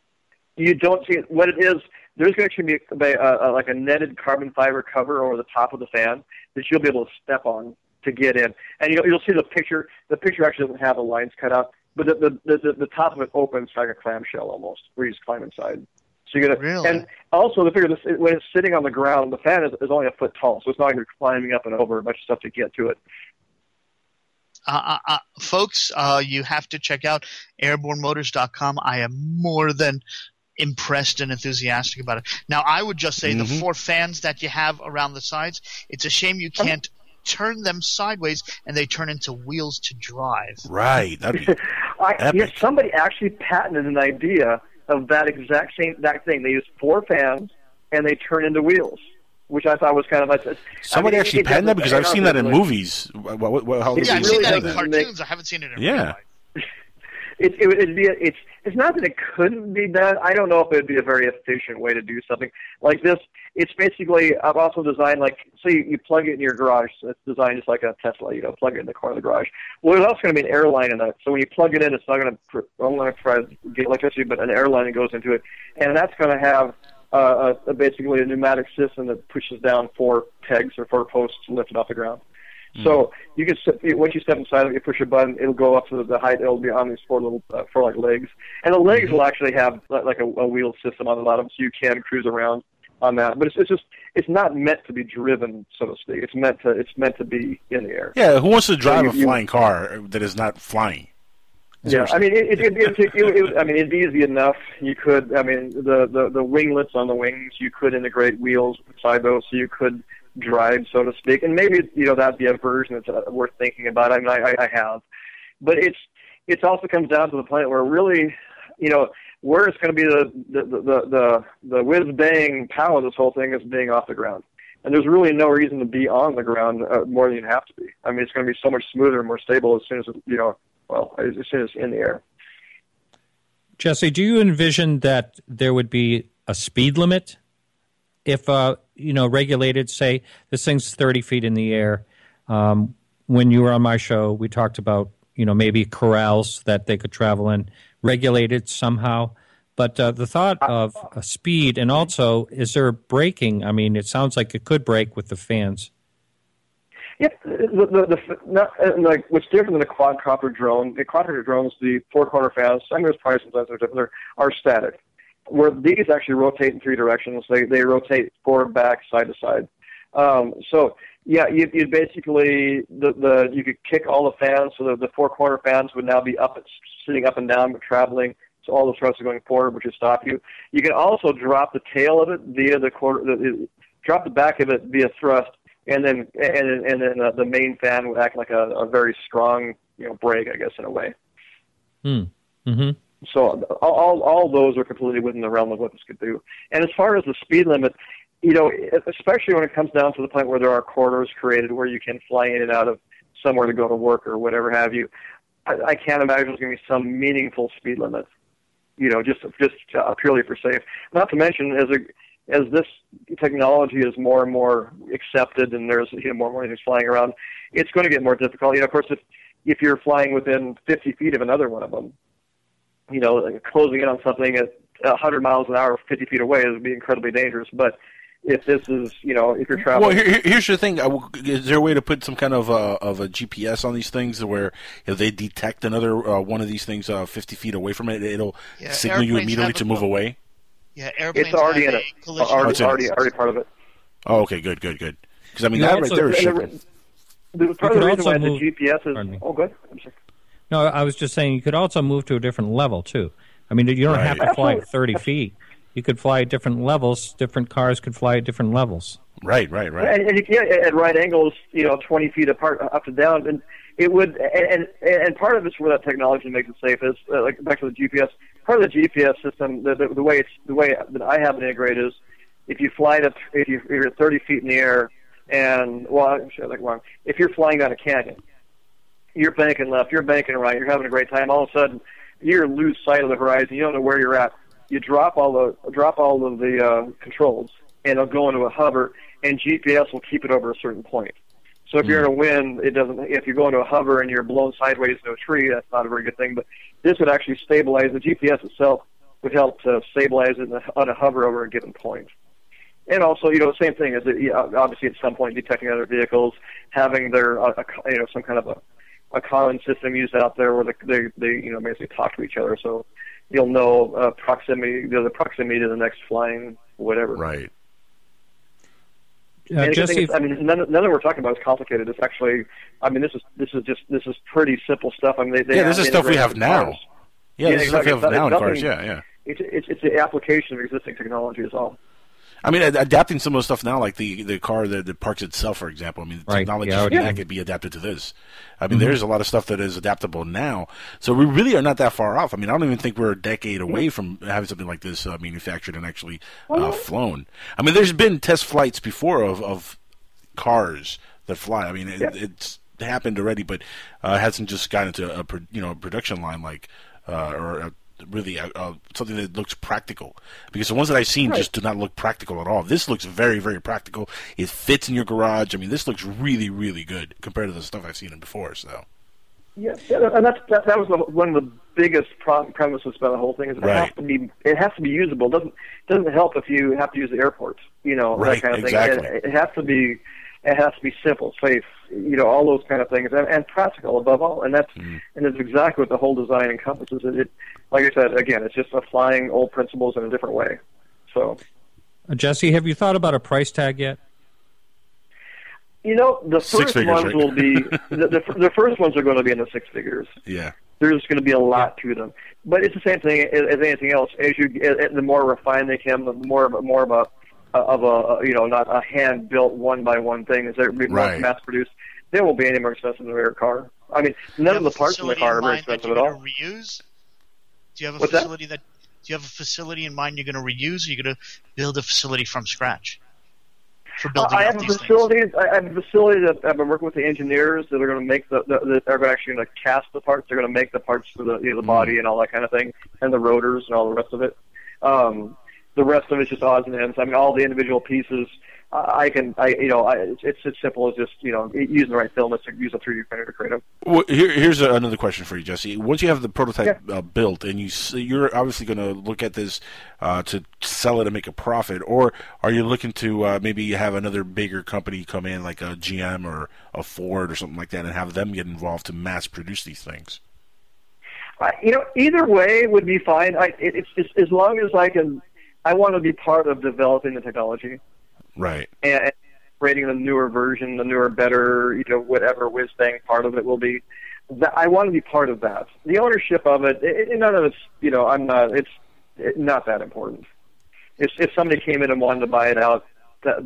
you don't see it. What it is, there's going to actually be a, a, a, like a netted carbon fiber cover over the top of the fan that you'll be able to step on to get in. And you'll, you'll see the picture. The picture actually doesn't have the lines cut out, but the, the, the, the, the top of it opens like a clamshell almost, where you just climb inside. So you're gonna, Really? and also the figure this, when it's sitting on the ground, the fan is, is only a foot tall, so it's not like you're climbing up and over a bunch of stuff to get to it. uh, uh, uh, folks, uh, you have to check out airbornemotors.com. I am more than impressed and enthusiastic about it. Now, I would just say the Mhm. four fans that you have around the sides, it's a shame you can't turn them sideways and they turn into wheels to drive. Right. That'd be I, yes, somebody actually patented an idea of that exact same that thing. They use four fans and they turn into wheels, which I thought was kind of like somebody I mean, actually it patented that because I've seen that in really. movies. What, what, what, how yeah, I've seen he that in doesn't cartoons. I haven't seen it in real Yeah. life. It, it would be a, it's it's not that it couldn't be done. I don't know if it would be a very efficient way to do something like this. It's basically I've also designed like so you, you plug it in your garage. So it's designed just like a Tesla. You know, plug it in the corner of the garage. Well, there's also going to be an air line in it. So when you plug it in, it's not going to I'm going to get electricity, but an air line that goes into it, and that's going to have uh, a, a, basically a pneumatic system that pushes down four pegs or four posts to lift it off the ground. So you can once you step inside it, you push a button, it'll go up to the, height. It'll be on these four little uh, four like legs, and the legs will actually have like a, a wheel system on the bottom, so you can cruise around on that. But it's, it's just it's not meant to be driven, so to speak. It's meant to it's meant to be in the air. Yeah, who wants to drive you- a you- flying car that is not flying? Yeah, I mean, it, it, it, it, it, it, I mean, it'd be easy enough. You could, I mean, the, the the winglets on the wings, you could integrate wheels inside those, so you could drive, so to speak. And maybe you know that'd be a version that's uh, worth thinking about. I mean, I, I have, but it's it also comes down to the point where really, you know, where it's going to be the the the the the whiz bang power of this whole thing is being off the ground. And there's really no reason to be on the ground uh, more than you have to be. I mean, it's going to be so much smoother and more stable as soon as you know well, as soon as in the air. Jesse, do you envision that there would be a speed limit if, uh, you know, regulated? Say this thing's thirty feet in the air. Um, when you were on my show, we talked about you know maybe corrals that they could travel in, regulated somehow. But uh, the thought of a speed and also is there braking? I mean, it sounds like it could brake with the fans. Yeah, the, the, the, not, uh, like what's different than a quadcopter drone? The quadcopter drones, the four corner fans, I mean, there's probably sometimes they're different. Are static. Where these actually rotate in three directions. They they rotate forward, back, side to side. Um, so yeah, you you basically the the you could kick all the fans, so the, the four corner fans would now be up sitting up and down, but traveling. So all the thrusts are going forward, which would stop you. You can also drop the tail of it via the quarter, the, drop the back of it via thrust, and then and and then uh, the main fan would act like a, a very strong you know brake, I guess, in a way. Hmm. Mm-hmm. So all, all those are completely within the realm of what this could do. And as far as the speed limit, you know, especially when it comes down to the point where there are corridors created where you can fly in and out of somewhere to go to work or whatever have you, I, I can't imagine there's going to be some meaningful speed limit. You know, just just uh, purely for safe. Not to mention as a as this technology is more and more accepted and there's you know more and more things flying around, it's going to get more difficult. You know, of course, if if you're flying within 50 feet of another one of them, you know, like closing in on something at 100 miles an hour, 50 feet away is be incredibly dangerous. But if this is, you know, if you're traveling, Well, here- here's the thing: is there a way to put some kind of uh, of a GPS on these things where if they detect another uh, one of these things uh, 50 feet away from it, it'll Yeah, signal you immediately to a- move away? Yeah, airplanes it's already in a it. collision Oh, Already, it's already, already part of it. Oh, okay, good, good, good. Because I mean, You that right also- there is and shipping. the, the part of the reason why also the GPS is. Oh, good. I'm sorry. No, I was just saying you could also move to a different level too. I mean, you don't have to fly at 30 feet. You could fly at different levels. Different cars could fly at different levels. Right, right, right. And, and you can at right angles, you know, 20 feet apart, up and down, and it would. And and, and part of it's where that technology makes it safe is uh, like back to the GPS. Part of the GPS system, the, the, the way it's the way that I have it integrated is, if you fly to if, you, if you're 30 feet in the air, and well, I'm sure like wrong. If you're flying down a canyon, you're banking left, you're banking right, you're having a great time. All of a sudden, you lose sight of the horizon. You don't know where you're at. You drop all the drop all of the uh, controls, and it'll go into a hover, and GPS will keep it over a certain point. So if you're in a wind, it doesn't. If you go into a hover and you're blown sideways into a tree, that's not a very good thing. But this would actually stabilize the GPS itself would help to stabilize it on a hover over a given point. And also, you know, the same thing is that, obviously at some point detecting other vehicles, having their, uh, you know, some kind of a, a common system used out there where they, they, they, you know, basically talk to each other. So you'll know uh, proximity, you know, the proximity to the next flying whatever. Right. Uh, and Jesse, is, I mean, none, none of we're talking about is complicated. It's actually, I mean, this is this is just this is pretty simple stuff. I mean, they, they Yeah, this is stuff we have now. cars. Yeah, this is stuff we have exactly. It's now in not- cars. Yeah, yeah. It's, it's it's the application of existing technology is all. I mean, ad- adapting some of the stuff now, like the the car that, that parks itself, for example. I mean, the Right. technology Yeah, that could be adapted to this. I mean, Mhm. there's a lot of stuff that is adaptable now. So we really are not that far off. I mean, I don't even think we're a decade away from having something like this uh, manufactured and actually uh, flown. I mean, there's been test flights before of of cars that fly. I mean, it, it's happened already, but uh, it hasn't just gotten into a you know a production line like uh, or a, really a, a, something that looks practical. Because the ones that I've seen Right. just do not look practical at all. This looks very very practical. It fits in your garage. I mean, this looks really really good compared to the stuff I've seen in before. So Yeah, yeah, and that's that, that was the, one of the biggest premises about the whole thing is it Right. has to be it has to be usable. It doesn't it doesn't help if you have to use the airports, you know, Right, that kind of exactly. thing. It, it has to be it has to be simple, safe, you know, all those kind of things, and, and practical above all. And that's Mm-hmm. and that's exactly what the whole design encompasses. It, it like I said again, it's just applying old principles in a different way. So uh, Jesse, have you thought about a price tag yet? you know, the Six first figures, ones right? will be the, the the first ones are going to be in the six figures. yeah, there's going to be a lot to them. But it's the same thing as, as anything else. As you, as, the more refined they become, the more of a, more of a of a you know not a hand built one by one thing. As they're Right. mass produced, they won't be any more expensive than a regular car. I mean, none of the parts in the facility car are in very mind that expensive you're at all. reuse? Do you have a What's facility that? Do you have a facility in mind you're going to reuse? Or you're going to build a facility from scratch for Uh, I have a these facility. I have a facility that I've been working with the engineers that are going to make the, the that are actually going to cast the parts. They're going to make the parts for the you know, the body and all that kind of thing, and the rotors and all the rest of it. Um, the rest of it's just odds and ends. I mean, all the individual pieces. I I can, I you know, I, it's it's as simple as just you know using the right filaments to use a 3D printer to create them. Well, here, here's another question for you, Jesse. Once you have the prototype uh, built, and you you're obviously going to look at this uh, to sell it and make a profit, or are you looking to uh, maybe have another bigger company come in, like a GM or a Ford or something like that, and have them get involved to mass produce these things? I, you know, either way would be fine. I, it, it's just as long as I can. I want to be part of developing the technology Right. and, and creating the newer version, the newer, better, you know, whatever whiz bang part of it will be. That, I want to be part of that. The ownership of it, it, it none of it's, you know, I'm not. It's it, not that important. If if somebody came in and wanted to buy it out, that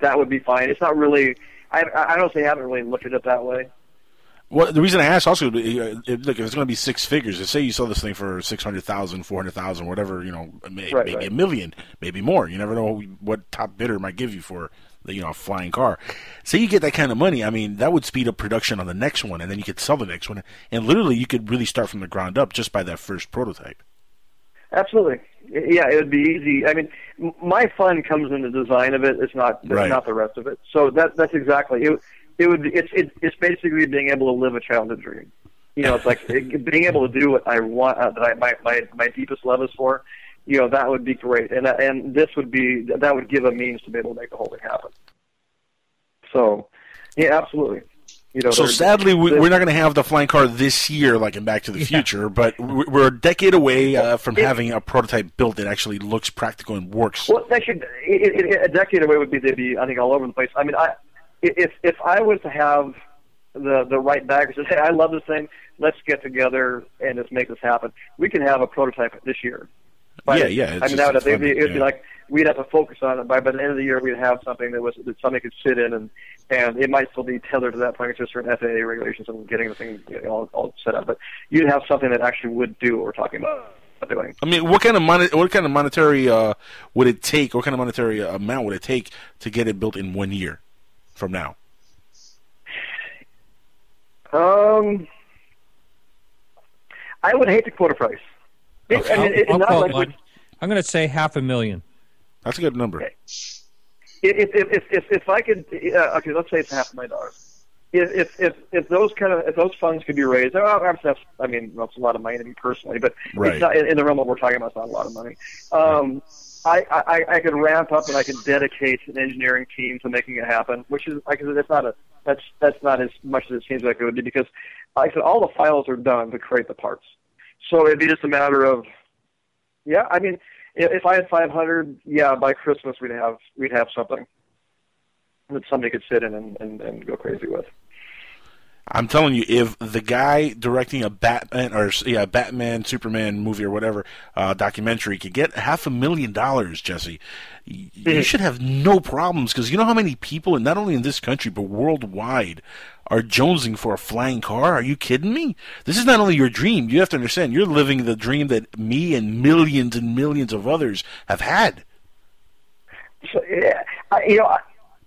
that would be fine. It's not really. I I don't say I haven't really looked at it that way. Well, the reason I asked also, look, if it's going to be six figures, let's say you sell this thing for six hundred thousand, four hundred thousand, whatever, you know, may, Right, maybe right. a million, maybe more. You never know what top bidder might give you for the, you know, a flying car. Say you get that kind of money, I mean, that would speed up production on the next one, and then you could sell the next one, and literally you could really start from the ground up just by that first prototype. Absolutely. Yeah, it would be easy. I mean, my fun comes in the design of it. It's not it's Right. not the rest of it. So that that's exactly it. It would. It's it, it's basically being able to live a childhood dream. You know, it's like it, being able to do what I want. Uh, that I my my my deepest love is for. You know, that would be great. And that- and this would be that would give a means to be able to make the whole thing happen. So, yeah, absolutely. You know, so sadly, we, we're not going to have the flying car this year, like in Back to the Future. But we- we're a decade away uh, from having a prototype built that actually looks practical and works. Well, that should it, it, it- a decade away would be they'd be I think all over the place. I mean, I if if I was to have the the right backers to say, hey, I love this thing, let's get together and just make this happen. We can have a prototype this year. Yeah, yeah, it's I mean, that would it'd be, it'd be like we'd have to focus on it. By by the end of the year, we'd have something that was that somebody could sit in and and it might still be tethered to that point. Just certain FAA regulations and getting the thing you know, all, all set up. But you'd have something that actually would do what we're talking about doing. I mean, what kind of mon- what kind of monetary uh, would it take? What kind of monetary amount would it take to get it built in one year from now? Um, I would hate to quote a price. It, I mean, it's I'll not quote like one. I'm going to say half a million. That's a good number. if if if if, if I could, uh, okay, let's say it's half a million dollars. If if if if those kind of if those funds could be raised, oh, obviously that's, I mean, that's a lot of money to me personally, but Right. it's not in, in the realm of what we're talking about. It's not a lot of money. Um, I, I I could ramp up and I could dedicate an engineering team to making it happen, which is like I said, that's not a that's that's not as much as it seems like it would be because, like I said, all the files are done to create the parts. So it'd be just a matter of, yeah, I mean, if, I had 500, yeah, by Christmas we'd have we'd have something. that somebody could sit in and, and, and go crazy with. I'm telling you, if the guy directing a Batman or yeah, Batman, Superman movie or whatever uh, documentary could get half a million dollars, Jesse, y- you should have no problems because you know how many people, and not only in this country but worldwide, are jonesing for a flying car. Are you kidding me? This is not only your dream. You have to understand, you're living the dream that me and millions and millions of others have had. So yeah, I, you know,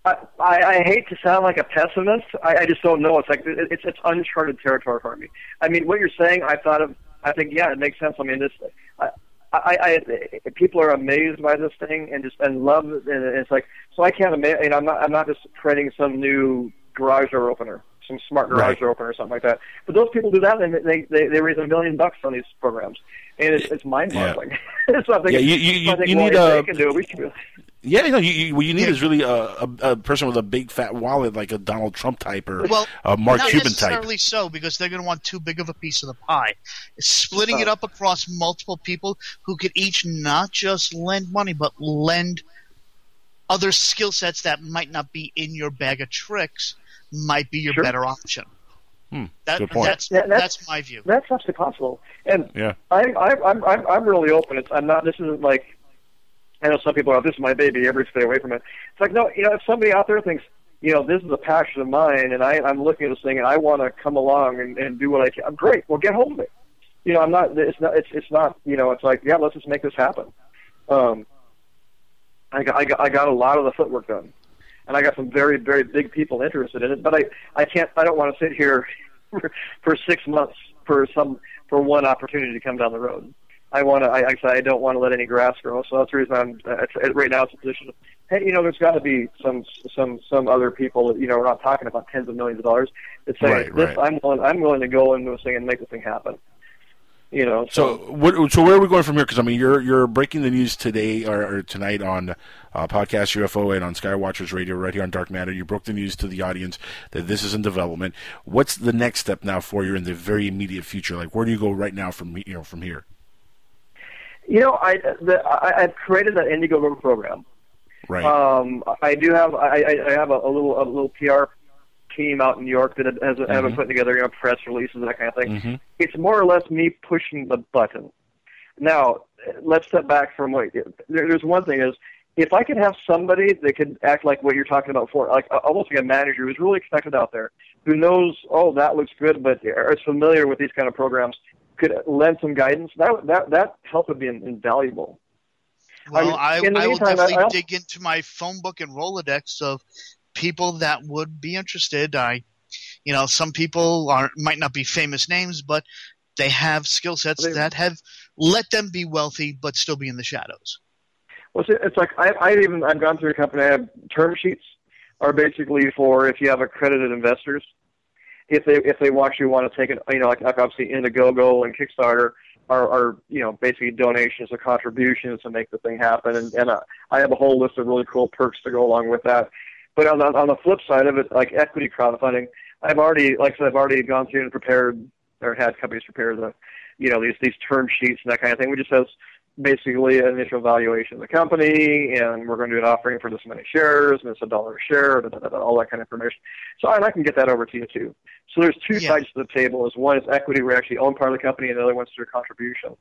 I, I, hate to sound like a pessimist. I, I just don't know. It's like it- it's it's uncharted territory for me. I mean, what you're saying, I thought of. I think yeah, it makes sense. I mean, this. I, I, I people are amazed by this thing and just and love it, and it's like so. I can't imagine. You know, I'm not. I'm not just creating some new garage door opener, some smart garage Right. door opener or something like that. But those people do that, and they they they raise a million bucks on these programs, and it's it's mind boggling. so I'm Yeah, you- you- I think, you well, need a- they can do it. We should do it. Yeah, you know, you, you, what you need is really a, a, a person with a big fat wallet, like a Donald Trump type or Well, a Mark not Cuban type. necessarily so, because they're going to want too big of a piece of the pie. Splitting it up across multiple people who could each not just lend money, but lend other skill sets that might not be in your bag of tricks might be your better option. Hmm, That, good point. That's, Yeah, that's- that's my view. That's absolutely possible. And Yeah. I, I, I'm, I'm, I'm really open. It's, I'm not. This isn't like. I know some people are. Like, this is my baby. Everybody stay away from it. It's like no. You know, if somebody out there thinks, you know, this is a passion of mine, and I, I'm looking at this thing, and I want to come along and, and do what I can. Great. Well, get hold of it. You know, I'm not. It's not. It's, it's not. You know, it's like, yeah, let's just make this happen. Um, I got, I got, I got a lot of the footwork done, and I got some very, very big people interested in it. But I, I can't. I don't want to sit here for, for six months for some for one opportunity to come down the road. I want to. I actually I don't want to let any grass grow. So that's the reason I'm uh, right now. It's a position of hey, you know, there's got to be some some some other people. that, You know, we're not talking about tens of millions of dollars. That say Right, this. right. I'm willing. I'm willing to go into this thing and make this thing happen. You know. So, what, so where are we going from here? Because I mean, you're you're breaking the news today or, or tonight on uh, podcast UFO and on Skywatchers Radio right here on Dark Matter. You broke the news to the audience that this is in development. What's the next step now for you in the very immediate future? Like, where do you go right now from you know from here? You know, I the, I I've created that Indiegogo program. Right. Um, I do have I, I I have a, a little a little PR team out in New York that has have been putting together you know press releases and that kind of thing. Mhm. It's more or less me pushing the button. Now, let's step back from what there, there's one thing is if I could have somebody that could act like what you're talking about for, like almost like a manager who's really expected out there, who knows, oh, that looks good, but is familiar with these kind of programs, could lend some guidance. That that that help would be invaluable. Well, mean, I, I will definitely I- dig into my phone book and Rolodex of people that would be interested. I, you know, some people are might not be famous names, but they have skill sets that have let them be wealthy but still be in the shadows. Well, see, it's like I, I've even I've gone through a company. I have term sheets are basically for if you have accredited investors. If they if they actually want to take it, you know, like, like obviously Indiegogo and Kickstarter are, are you know basically donations or contributions to make the thing happen. And, and uh, I have a whole list of really cool perks to go along with that. But on the on the flip side of it, like equity crowdfunding, I've already like I said, I've already gone through and prepared or had companies prepare the you know these these term sheets and that kind of thing. We just says basically an initial valuation of the company, and we're going to do an offering for this many shares, and it's a dollar a share, da, da, da, da, all that kind of information. So and I can get that over to you too. So there's two sides to the table. Is one is equity, we actually own part of the company, and the other one's through contribution,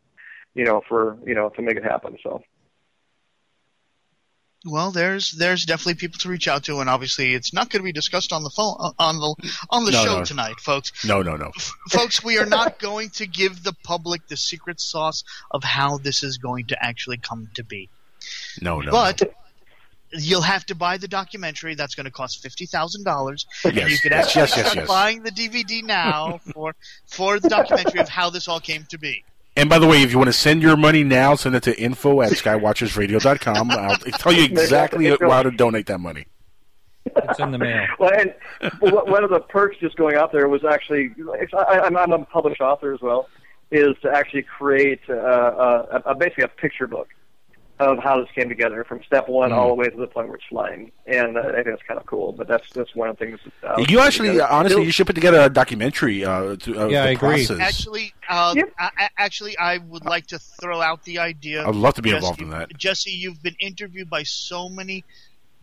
you know, for you know to make it happen. So Well, there's there's definitely people to reach out to, and obviously it's not going to be discussed on the phone on the on the No, show no. tonight, folks. No, no, no. folks, we are not going to give the public the secret sauce of how this is going to actually come to be. No, no. but you'll have to buy the documentary. That's going to cost fifty thousand dollars. Yes, you could yes, actually yes, yes, start yes. buying the DVD now for for the documentary of how this all came to be. And by the way, if you want to send your money now, send it to info at skywatchersradio.com. I'll tell you exactly how to donate that money. It's in the mail. well, and one one of the perks just going out there was actually it's- I, I'm, I'm a published author as well, is to actually create uh, a, a, basically a picture book of how this came together from step one Mm. all the way to the point where it's flying, and uh, I think it's kind of cool. But that's that's one of the things. That, uh, You actually, together. honestly, Still- you should put together a documentary. Uh, to, of the Process. Actually, uh, I, I- actually, I would like to throw out the idea. I'd love to be Jesse- involved in that. Jesse, you've been interviewed by so many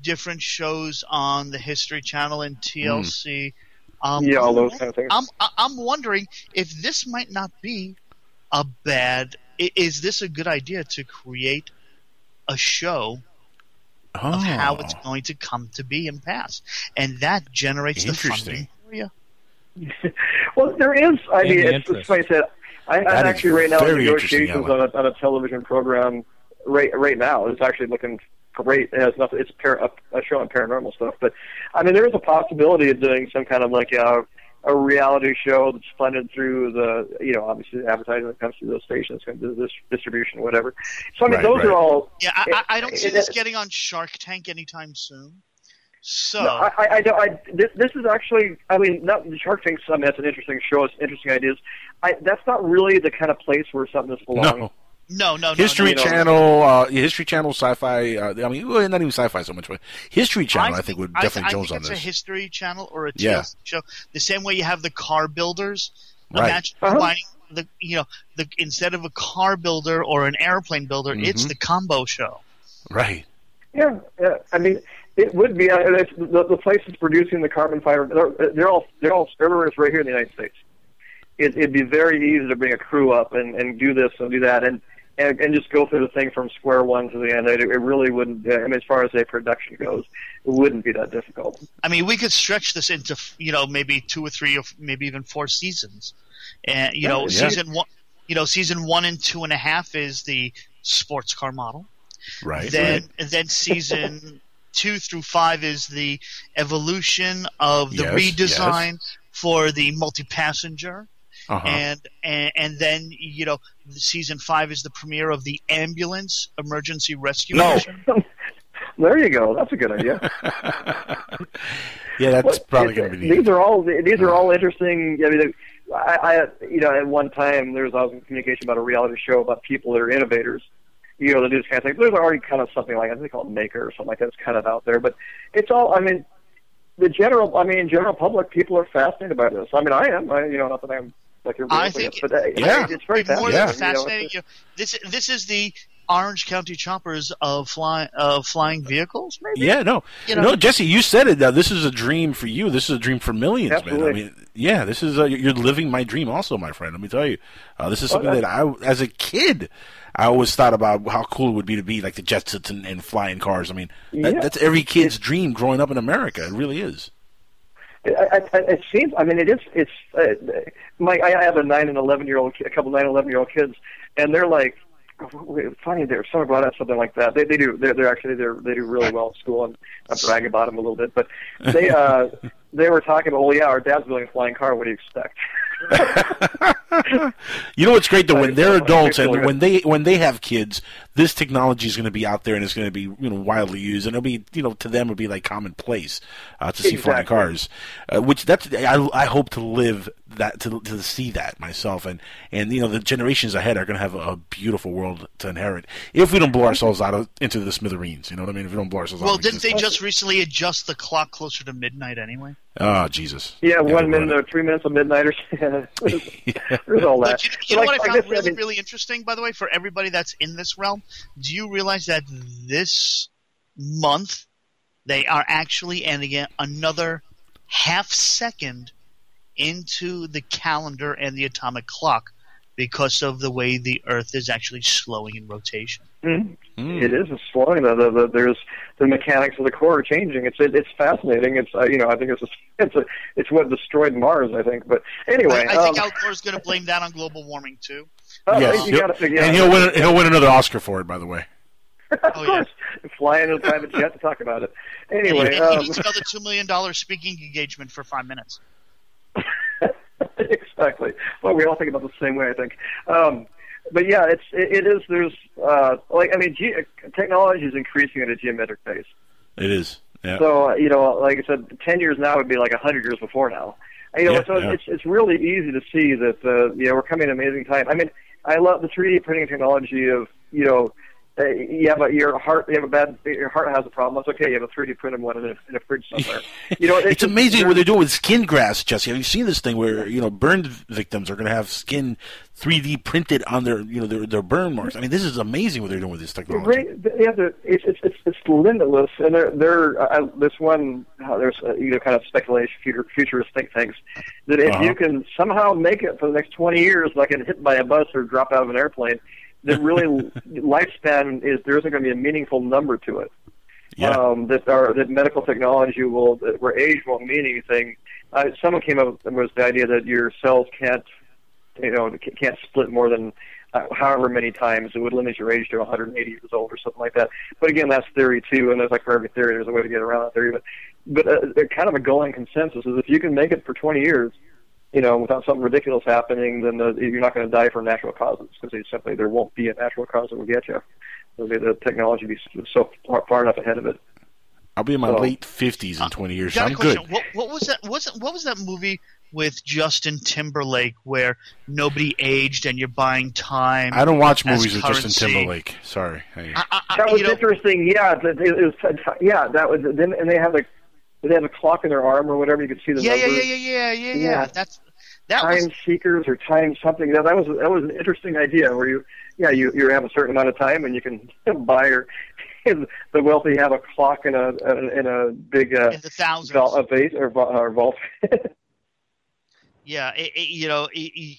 different shows on the History Channel and TLC. Um, Yeah, all I'm those kind of things. I'm I- I'm wondering if this might not be a bad. Is this a good idea to create a show Oh. of how it's going to come to be and pass, and that generates the funding for you. Well, there is. I And mean, it's, interest. it's funny I said. I, I'm actually right now in negotiations on a, on a television program. Right, right now, it's actually looking great. It has nothing. It's par- a, a show on paranormal stuff, but I mean, there is a possibility of doing some kind of like a, a reality show that's funded through the, you know, obviously the advertising that comes through those stations, and the this distribution, whatever. So I mean, Right, those right. are all. Yeah, I, I, I don't see it- this it- getting on Shark Tank anytime soon. So No, I, I, I, don't- I this, this is actually, I mean, not the Shark Tank. I mean, that's an interesting show. It's interesting ideas. I, that's not really the kind of place where something this belongs. No. No, no, no, History no, no. Channel, uh, History Channel, Sci-Fi. Uh, I mean, well, not even Sci-Fi so much, but History Channel. I, think would definitely I Jones think on it's this. a History Channel or a TLC Yeah. show. The same way you have the car builders. Right. Imagine Uh-huh. combining the you know the instead of a car builder or an airplane builder, it's Mhm. the combo show. Right. Yeah, yeah. I mean, it would be. Uh, it's, the, the place that's producing the carbon fiber. They're, they're all. They're all. Everywhere right here in the United States. It, it'd be very easy to bring a crew up and, and do this and do that and, and and just go through the thing from square one to the end. It, it really wouldn't. I mean, as far as a production goes, it wouldn't be that difficult. I mean, we could stretch this into you know maybe two or three or maybe even four seasons, and you know Yeah. season one, you know season one and two and a half is the sports car model. Right. Then then season two through five is the evolution of the Yes, redesign for the multi-passenger. Uh-huh. And, and and then you know the season five is the premiere of the ambulance emergency rescue No. mission. There you go. That's a good idea. Yeah, that's Well, probably going to be neat. These are all these are all interesting. I mean, I, I you know at one time there was I was communication about a reality show about people that are innovators. You know, that do this kind of thing. There's already kind of something like I think they call it Maker or something like that. It's kind of out there, but it's all. I mean, the general. I mean, general public people are fascinated by this. I mean, I am. I, you know, not that I'm like everybody I else, think guess, but uh, Yeah. it's very more fascinating. than you fascinating. you know, this this is the Orange County choppers of flying of flying vehicles. Maybe. Yeah, no, You know- no, Jesse, you said it. Uh, this is a dream for you. This is a dream for millions, man. I mean, yeah, this is uh, you're living my dream, also, my friend. Let me tell you, uh, this is something Okay. that I, as a kid, I always thought about how cool it would be to be like the Jetsons and, and flying cars. I mean, that, that's every kid's dream growing up in America. It really is. I, I, it seems. I mean, it is. It's uh, my. I have a nine and eleven year old, a couple nine and eleven year old kids, and they're like, funny. There, someone brought up something like that. They, they do. They're, they're actually they're they do really well in school, and I brag about them a little bit. But they uh they were talking about, well, yeah, our dad's building a flying car. What do you expect? You know what's great though when they're adults and when they when they have kids, this technology is going to be out there and it's going to be you know widely used and it'll be you know to them it'll be like commonplace uh, to see flying cars, uh, which that's I, I hope to live that to to see that myself and and you know the generations ahead are going to have a, a beautiful world to inherit if we don't blow ourselves out of, into the smithereens. You know what I mean? If we don't blow ourselves Well, out. of didn't they just recently adjust the clock closer to midnight anyway? Oh Jesus! Yeah, they one minute or three minutes of midnighters. There's all that. But you, you know Like- what I like found said, really, mean, really interesting, by the way, for everybody that's in this realm? Do you realize that this month they are actually adding in another half second into the calendar and the atomic clock because of the way the Earth is actually slowing in rotation? Mhm. It is it's slowing. The, the, the, there's the mechanics of the core are changing. It's it, it's fascinating. It's uh, you know I think it's a, it's a, it's what destroyed Mars. I think. But anyway, I, I think um, Al Gore's going to blame that on global warming too. oh, Yes, you gotta figure and he'll win he'll win another Oscar for it. By the way. of course, flying in a private jet to talk about it. Anyway, and he um, needs another two million dollar speaking engagement for five minutes. exactly. Well, we all think about it the same way, I think. Um, but yeah, it's it, it is. There's uh, like I mean, ge- technology is increasing at a geometric pace. It is. Yeah. So uh, you know, like I said, ten years now would be like a hundred years before now. You know, Yeah, so yeah. it's it's really easy to see that uh, you know we're coming an amazing time. I mean, I love the 3D printing technology of you know you have a your heart, you have a bad, your heart has a problem. That's okay. You have a 3D printed one in a, in a fridge somewhere. You know, it's, just- amazing what they're doing with skin grafts, Jesse. Have you seen this thing where you know burn victims are going to have skin 3D printed on their you know their, their burn marks? I mean, this is amazing what they're doing with this technology. Yeah, it's, it's it's it's limitless, and there there uh, this one uh, there's uh, you know kind of speculation, future futurist think tanks that if Uh-huh. you can somehow make it for the next twenty years, like get hit by a bus or drop out of an airplane, that really lifespan is there isn't going to be a meaningful number to it. Yeah. Um, that our that medical technology will that where age won't mean anything. Uh, someone came up with the idea that your cells can't you know can't split more than uh, however many times it would limit your age to 180 years old or something like that. But again, that's theory too, and there's like for every theory, there's a way to get around that theory. But but uh, kind of a going consensus is if you can make it for 20 years, you know, without something ridiculous happening, then the, you're not going to die from natural causes because simply there won't be a natural cause that will get you. It'll be the technology will be so far, far enough ahead of it. I'll be in my So- late 50s in uh, 20 years. So Got a I'm good. question. What, what was that? Was what was that movie with Justin Timberlake where nobody aged and you're buying time? I don't watch as movies with Justin? Timberlake. Sorry. Hey. that was interesting. Yeah, that- it was. Yeah, that was. Then and they have like they have a clock in their arm or whatever. You could see the Yeah, yeah, numbers. yeah, yeah, yeah, yeah, Yeah. yeah. That's that time was seekers or time something. That, that was that was an interesting idea where you yeah you you have a certain amount of time and you can buy or the wealthy have a clock in a in a big uh, in the thousands. vault, a vase or, or vault. Yeah, it, it, you know, it,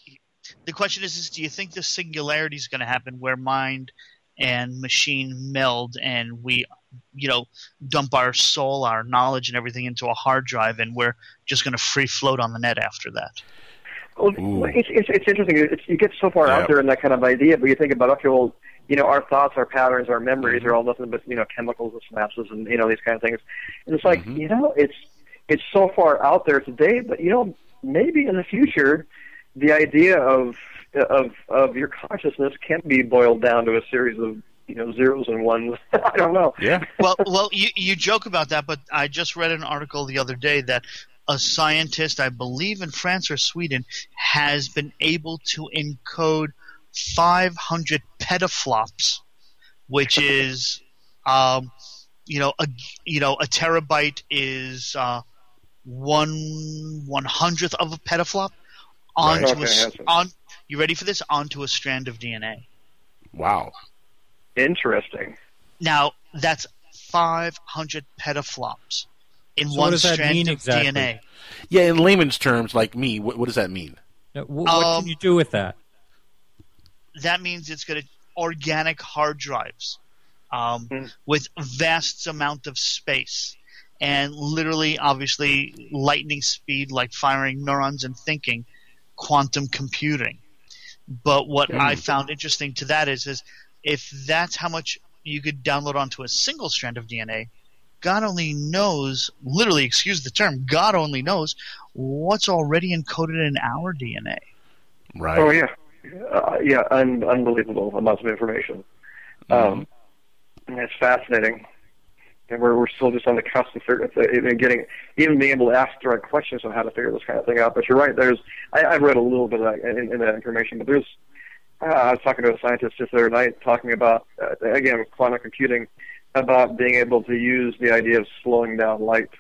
the question is, is do you think the singularity is going to happen where mind and machine meld and we, you know, dump our soul, our knowledge, and everything into a hard drive, and we're just going to free float on the net after that? Well, it's, it's it's interesting. It's, you get so far Yeah. out there in that kind of idea, but you think about okay, well, you know, our thoughts, our patterns, our memories Mm-hmm. are all nothing but you know chemicals and synapses and you know these kind of things. And it's like Mm-hmm. you know, it's it's so far out there today, but you know, maybe in the future, the idea of of of your consciousness can be boiled down to a series of you know zeros and ones. I don't know. Yeah. well, well, you you joke about that, but I just read an article the other day that a scientist, I believe in France or Sweden, has been able to encode 500 petaflops, which is, um, you know, a you know a terabyte is uh, one one hundredth of a petaflop Right. onto Okay, a s- that's- on. You ready for this? Onto a strand of DNA. Wow. Interesting. Now that's 500 petaflops in So one what does that strand mean of exactly? DNA. Yeah, in layman's terms, like me, what, what does that mean? Now, wh- what Um, can you do with that? That means it's going to organic hard drives um, Hmm. with vast amount of space and literally, obviously, lightning speed, like firing neurons and thinking, quantum computing. But what I found interesting to that is, is if that's how much you could download onto a single strand of DNA, God only knows, literally, excuse the term, God only knows what's already encoded in our DNA. Right. Oh yeah, uh, yeah, un- unbelievable amounts of information. Um, and it's fascinating, and we're we're still just on the cusp of figure- of getting even being able to ask the right questions on how to figure this kind of thing out. But you're right. There's I, I've read a little bit of that in, in that information, but there's uh, I was talking to a scientist just the other night talking about uh, again quantum computing about being able to use the idea of slowing down light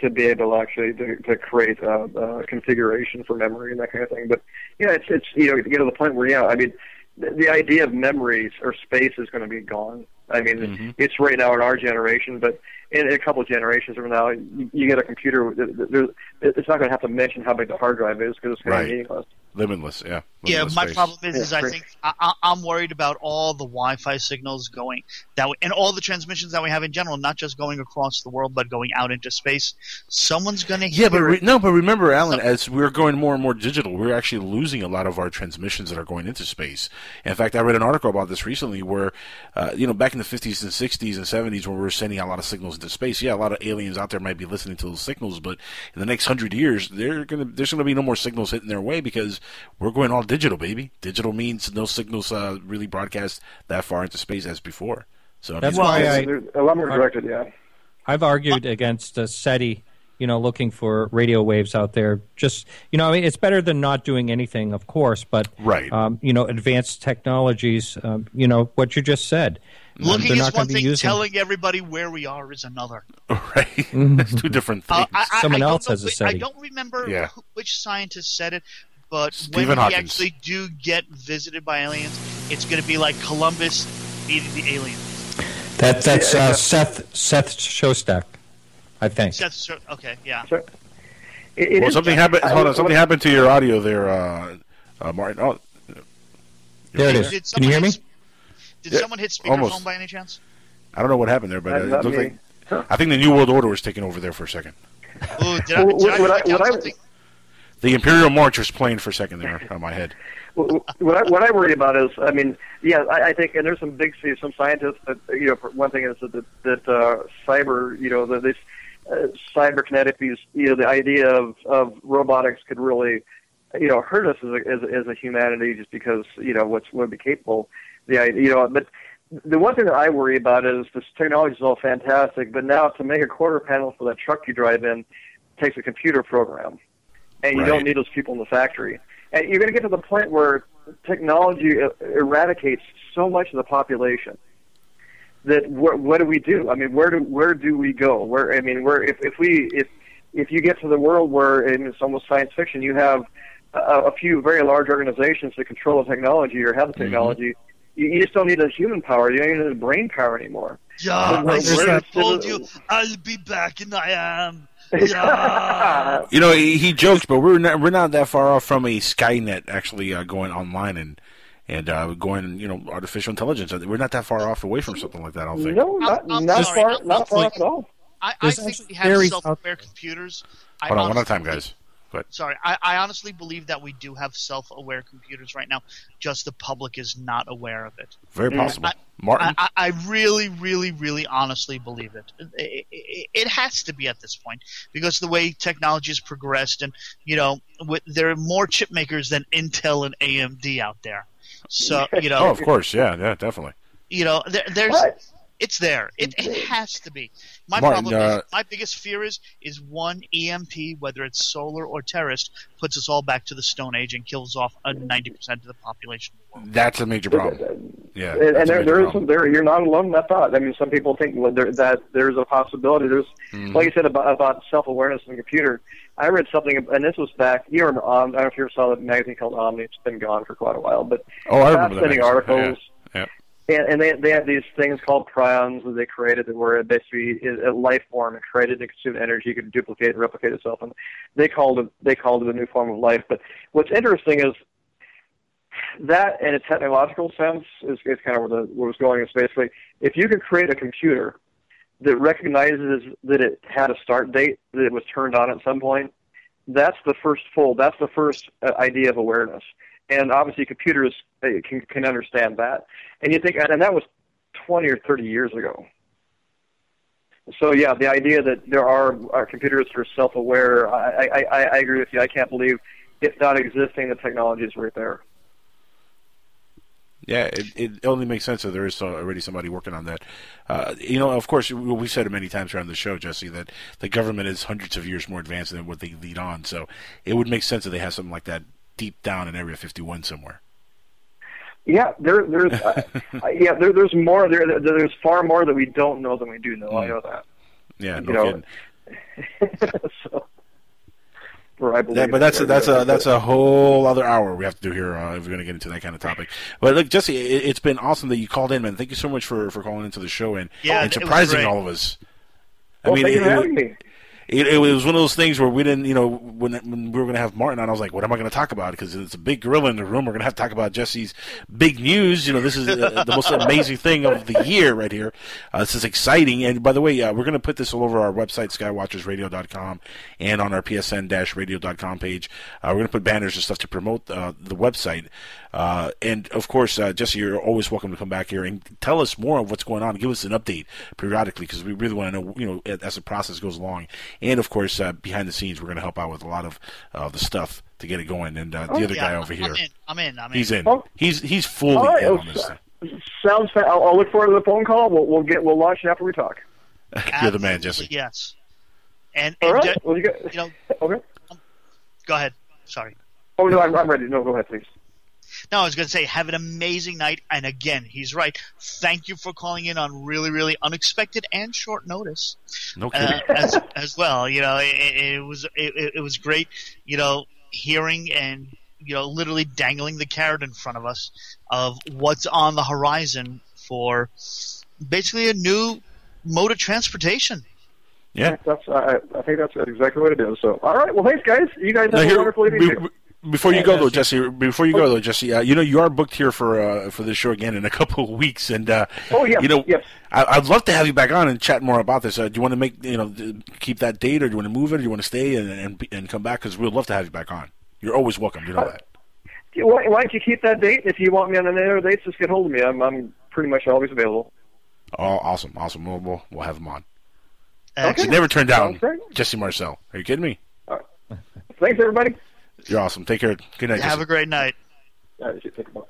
to be able actually to, to create a, a configuration for memory and that kind of thing. But yeah, it's it's you know to get to the point where yeah, I mean the, the idea of memories or space is going to be gone. I mean, it's right now in our generation, but in, a couple of generations from now, you, you get a computer. It's not going to have to mention how big the hard drive is because it's going Right. to be meaningless. Limitless, yeah. Yeah, my space. problem is, is I think I, I, I'm worried about all the Wi-Fi signals going that way, and all the transmissions that we have in general, not just going across the world, but going out into space. Someone's going to Yeah, but re- it. no, but remember, Alan, as we're going more and more digital, we're actually losing a lot of our transmissions that are going into space. In fact, I read an article about this recently, where uh, you know, back in the fifties and sixties and seventies, when we were sending a lot of signals into space, yeah, a lot of aliens out there might be listening to those signals, but in the next hundred years, they're gonna there's gonna be no more signals hitting their way because we're going all digital, baby. Digital means no signals uh, really broadcast that far into space as before. So I That's mean, why it's- I- There's a lot more directed, yeah. I've argued against uh, SETI you know, looking for radio waves out there. Just you know, I mean, it's better than not doing anything, of course. But Right. um, you know, advanced technologies. Um, you know what you just said. Um, Looking they're is not one thing, using- telling everybody where we are is another. Right. That's two different things. Uh, I, I, Someone I else don't has a whi- I don't remember Yeah. who- which scientist said it, but Stephen when Hawking. we actually do get visited by aliens, it's going to be like Columbus meeting the aliens. That that's uh. Seth Seth Shostak, I think. Seth, so- okay, yeah. It- it well, something happened. Hold on, something happened to your audio there, uh, uh, Martin. Oh, There it is. Did- Can you hear me? hit- Did Yeah, someone hit speakerphone almost. by any chance? I don't know what happened there, but uh, it looked me. like I think the New World Order was taking over there for a second. Ooh, did I, What- did I what I- break I- something? The Imperial March was playing for a second there on my head. what I, what I worry about is, I mean, yeah, I, I think, and there's some big, some scientists that, you know, one thing is that that, uh, cyber, you know, that this uh, cyberkinetic, you know, the idea of of robotics could really, you know, hurt us as a as, a- as a humanity just because you know what's what be capable. The idea, you know, but the one thing that I worry about is this technology is all fantastic, but now to make a quarter panel for that truck you drive in takes a computer program, and you Right. don't need those people in the factory. And you're going to get to the point where technology eradicates so much of the population that wh- what do we do? I mean, where do where do we go? Where I mean, where if if we if if you get to the world where and it's almost science fiction, you have a, a few very large organizations that control the technology or have the mm-hmm. technology. You, you just don't need the human power. You don't need the brain power anymore. Yeah, Where- I should where have told you I'll be back, and I am. Yeah. You know, he, he jokes, but we're not we're not that far off from a Skynet actually uh, going online and and uh, going, you know, artificial intelligence. We're not that far off away from something like that. I don't think. No, not I'm not sorry, far, I'm not not far at all. I, I think we have theories out- self-aware computers. I Hold on, one at a time, guys. Go ahead. Sorry, I, I honestly believe that we do have self-aware computers right now. Just the public is not aware of it. Very Mm. possible. I- Martin, I, I I really, really, really honestly believe it. It, it. it has to be at this point because the way technology has progressed, and you know, with, there are more chip makers than Intel and AMD out there. So you know, oh, of course, yeah, yeah, definitely. you know, there, there's But- it's there. It, it has to be. My Martin, problem uh, is my biggest fear is is one EMP, whether it's solar or terrorist, puts us all back to the Stone Age and kills off ninety percent of the population of the. That's a major problem. Yeah, and, and there, there is some there. You're not alone in that thought. I mean, some people think that there's a possibility. There's, Mhm. like you said about, about self awareness in the computer. I read something, and this was back. You remember? Um, I don't know if you ever saw the magazine called Omni. It's been gone for quite a while, but Oh, I remember that. fascinating magazine. articles. Yeah, yeah. And, and they they had these things called prions that they created that were basically a life form. It created and consumed energy, could duplicate and replicate itself, and they called it they called it a new form of life. But what's interesting is that, in a technological sense, is, is kind of where the where it was going. Is basically if you could create a computer that recognizes that it had a start date, that it was turned on at some point, that's the first full. That's the first uh, idea of awareness. And obviously, computers uh, can can understand that. And you think, and that was 20 or 30 years ago. So yeah, the idea that there are, are computers that are self-aware, I, I, I agree with you. I can't believe it's not existing. The technology is right there. Yeah, it, it only makes sense that there is already somebody working on that. Uh, you know, of course, we've said it many times around the show, Jesse, that the government is hundreds of years more advanced than what they lead on. So it would make sense that they have something like that deep down in Area 51 somewhere. Yeah, there, there's, uh, uh, yeah, there, there's more. There, there- there's far more that we don't know than we do know. I know that. Yeah, You no know, kidding. so, or Yeah, but that's a, it. that's a that's a whole other hour we have to do here uh, if we're going to get into that kind of topic. But look, Jesse, it, it's been awesome that you called in, man. Thank you so much for, for calling into the show and, Yeah, and surprising all of us. Well, thank you for it, me. It, it was one of those things where we didn't, you know, when, when we were going to have Martin on, I was like, what am I going to talk about? Because it's a big gorilla in the room. We're going to have to talk about Jesse's big news. You know, this is uh, the most amazing thing of the year right here. Uh, this is exciting. And by the way, uh, we're going to put this all over our website, skywatchersradio.com, and on our psn-radio.com page. Uh, we're going to put banners and stuff to promote uh, the website. Uh, and of course, uh, Jesse, you're always welcome to come back here and tell us more of what's going on. Give us an update periodically because we really want to know, you know, as the process goes along. And of course, uh, behind the scenes, we're going to help out with a lot of uh, the stuff to get it going. And uh, the Oh, other Yeah, guy over here, I'm in. I'm in. I'm in. he's in. Oh. He's he's fully All right, in oh, on this thing. Sounds. Fa- I'll, I'll look forward to the phone call. We'll, we'll get. We'll launch it after we talk. You're the man, Jesse. Yes. And, All and right. ju- Well, you got. you know, Okay. go ahead. Sorry. Oh no, I'm, I'm ready. No, go ahead, please. No, I was going to say, have an amazing night. And again, he's right. Thank you for calling in on really, really unexpected and short notice. No uh, kidding. as, as well. You know, it, it was it, it was great. You know, hearing and you know, literally dangling the carrot in front of us of what's on the horizon for basically a new mode of transportation. Yeah. That's. I, I think that's exactly what it is. So, all right. Well, thanks, guys. You guys have Now, a here- wonderful evening. Be- be- before you go though, Jesse. Before you go though, Jesse. Uh, you know you are booked here for uh, for this show again in a couple of weeks, and uh, Oh, yes, you know yes. I, I'd love to have you back on and chat more about this. Uh, do you want to make you know keep that date, or do you want to move it, or do you want to stay and and, and come back? Because we'd love to have you back on. You're always welcome. You know that. Why, why don't you keep that date? If you want me on any other dates, just get hold of me. I'm I'm pretty much always available. Oh, awesome, awesome. We'll we'll, we'll have him on. Okay. You never turn down Jesse Marcel. Are you kidding me? Thanks, everybody. You're awesome. Take care. Good night. Have Jesse. a great night. You should think about.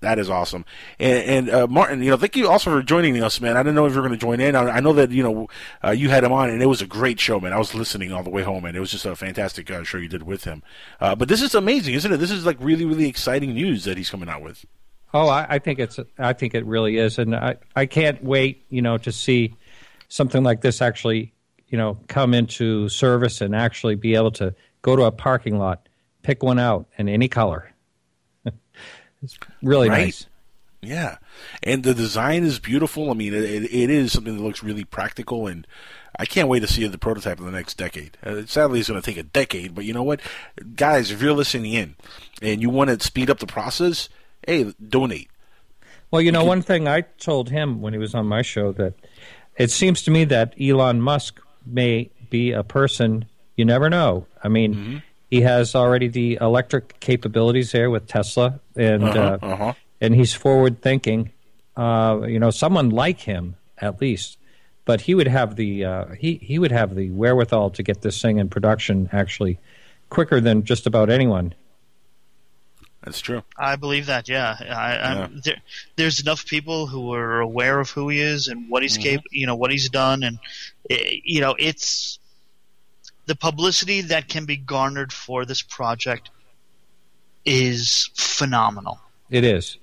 That is awesome. And, and uh, Martin, you know, thank you also for joining us, man. I didn't know if you were going to join in. I, I know that you know uh, you had him on, and it was a great show, man. I was listening all the way home, and it was just a fantastic uh, show you did with him. Uh, but this is amazing, isn't it? This is like really, really exciting news that he's coming out with. Oh, I, I think it's. I think it really is, and I, I can't wait. You know, to see something like this actually, you know, come into service and actually be able to go to a parking lot, pick one out in any color. it's really Right. nice. Yeah, and the design is beautiful. I mean, it, it, is something that looks really practical, and I can't wait to see the prototype in the next decade. Uh, sadly, it's going to take a decade, but you know what, guys, if you're listening in and you want to speed up the process, hey, donate. Well, you know, one thing I told him when he was on my show that it seems to me that Elon Musk may be a person you never know. I mean, Mm-hmm. he has already the electric capabilities there with Tesla, and Uh-huh, uh, uh-huh. and he's forward thinking. Uh, you know, someone like him at least, but he would have the uh, he he would have the wherewithal to get this thing in production actually quicker than just about anyone. That's true. I believe that. Yeah, I, I'm, there, there's enough people who are aware of who he is and what he's Mhm. cap- you know, what he's done, and eh, you know, it's the publicity that can be garnered for this project is phenomenal. It is.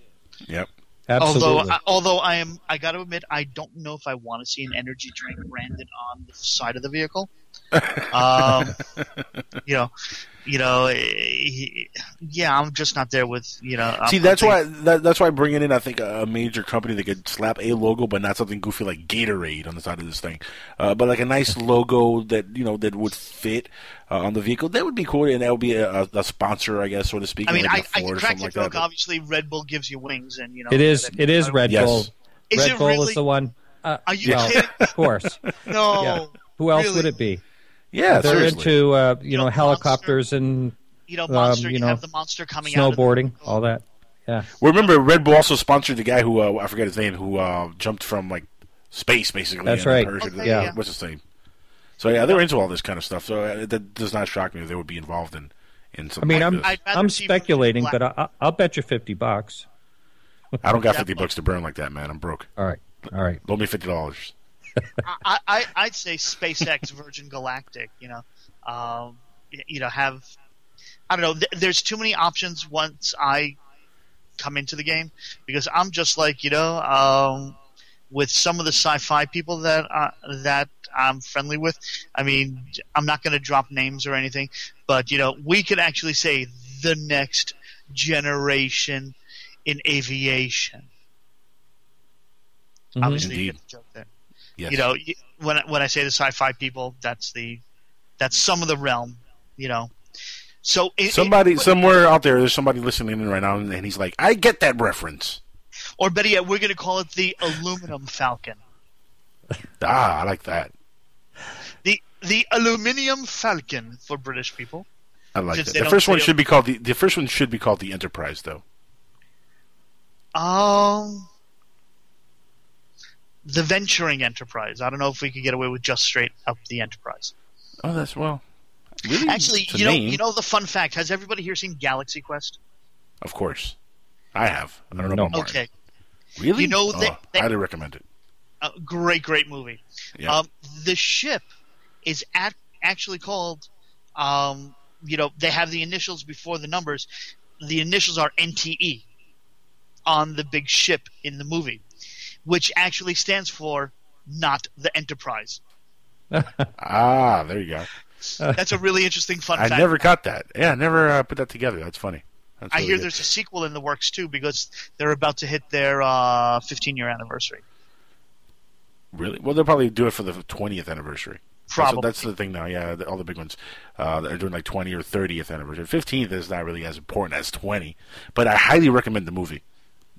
Yep. Absolutely. Although, I, although I am, I got to admit, I don't know if I want to see an energy drink branded on the side of the vehicle. Um, you know, you know, eh, yeah, I'm just not there with you know. I'm- See, I'm that's why that, that's why bringing in I think a, a major company that could slap a logo, but not something goofy like Gatorade on the side of this thing, uh, but like a nice logo that you know that would fit uh, on the vehicle. That would be cool, and that would be a, a, a sponsor, I guess, so to speak. I mean, like I, a I Ford can crack the like joke. that. Obviously, Red Bull gives you wings, and you know It is. that- It is Red Yes. Bull. Is Red it Bull really? is the one. Uh, Are you well, kidding? Of course. No, Yeah. Who else really? would it be? Yeah, they're seriously. into uh, you know helicopters and You know, um, you you know have the monster coming out. Of the, snowboarding, all that. Yeah. Well, remember, Red Bull also sponsored the guy who uh, I forget his name, who uh, jumped from like space, basically. That's and right. parachuted- Okay, yeah. What's his name? So yeah, they're into all this kind of stuff. So uh, that does not shock me if they would be involved in in I mean, like I'm this. I'd rather I'm speculating, but I, I'll bet you fifty bucks. I don't got fifty bucks to burn like that, man. I'm broke. All right, all right. Loan me fifty dollars. I, I, I'd say SpaceX, Virgin Galactic. You know, um, you know, have I don't know. Th- there's too many options once I come into the game because I'm just like you know, um, with some of the sci-fi people that uh, that I'm friendly with. I mean, I'm not going to drop names or anything, but you know, we could actually say the next generation in aviation. Mhm. Obviously, you get the joke there. Yes. You know, when when I say the sci-fi people, that's the that's some of the realm. You know, so it, somebody it- somewhere out there, there's somebody listening in right now, and he's like, "I get that reference." or better yet, we're going to call it the aluminum falcon. Ah, I like that. The the aluminium falcon for British people. I like that. The first one should be called the the first one should be called the Enterprise, though. Um, the venturing enterprise. I don't know if we could get away with just straight up the enterprise. Oh, that's well. Really, Actually, you know, name. you know the fun fact. Has everybody here seen Galaxy Quest? Of course, I have. I don't know No. Okay, Really? You know, they- Oh, they- highly recommend it. uh, great, great movie. Yeah. Um, the ship is at, actually called, um, you know, they have the initials before the numbers. The initials are NTE on the big ship in the movie, which actually stands for not the Enterprise. ah, there you go. That's a really interesting fun I fact. never got that. Yeah, I never uh, put that together. That's funny. That's I really hear good. there's a sequel in the works too because they're about to hit their uh, 15 year anniversary. Really? Well, they'll probably do it for the 20th anniversary. That's- Probably. That's, the thing now. Yeah, the, all the big ones uh, they're doing like 20 or 30th anniversary. 15th is not really as important as 20, but I highly recommend the movie.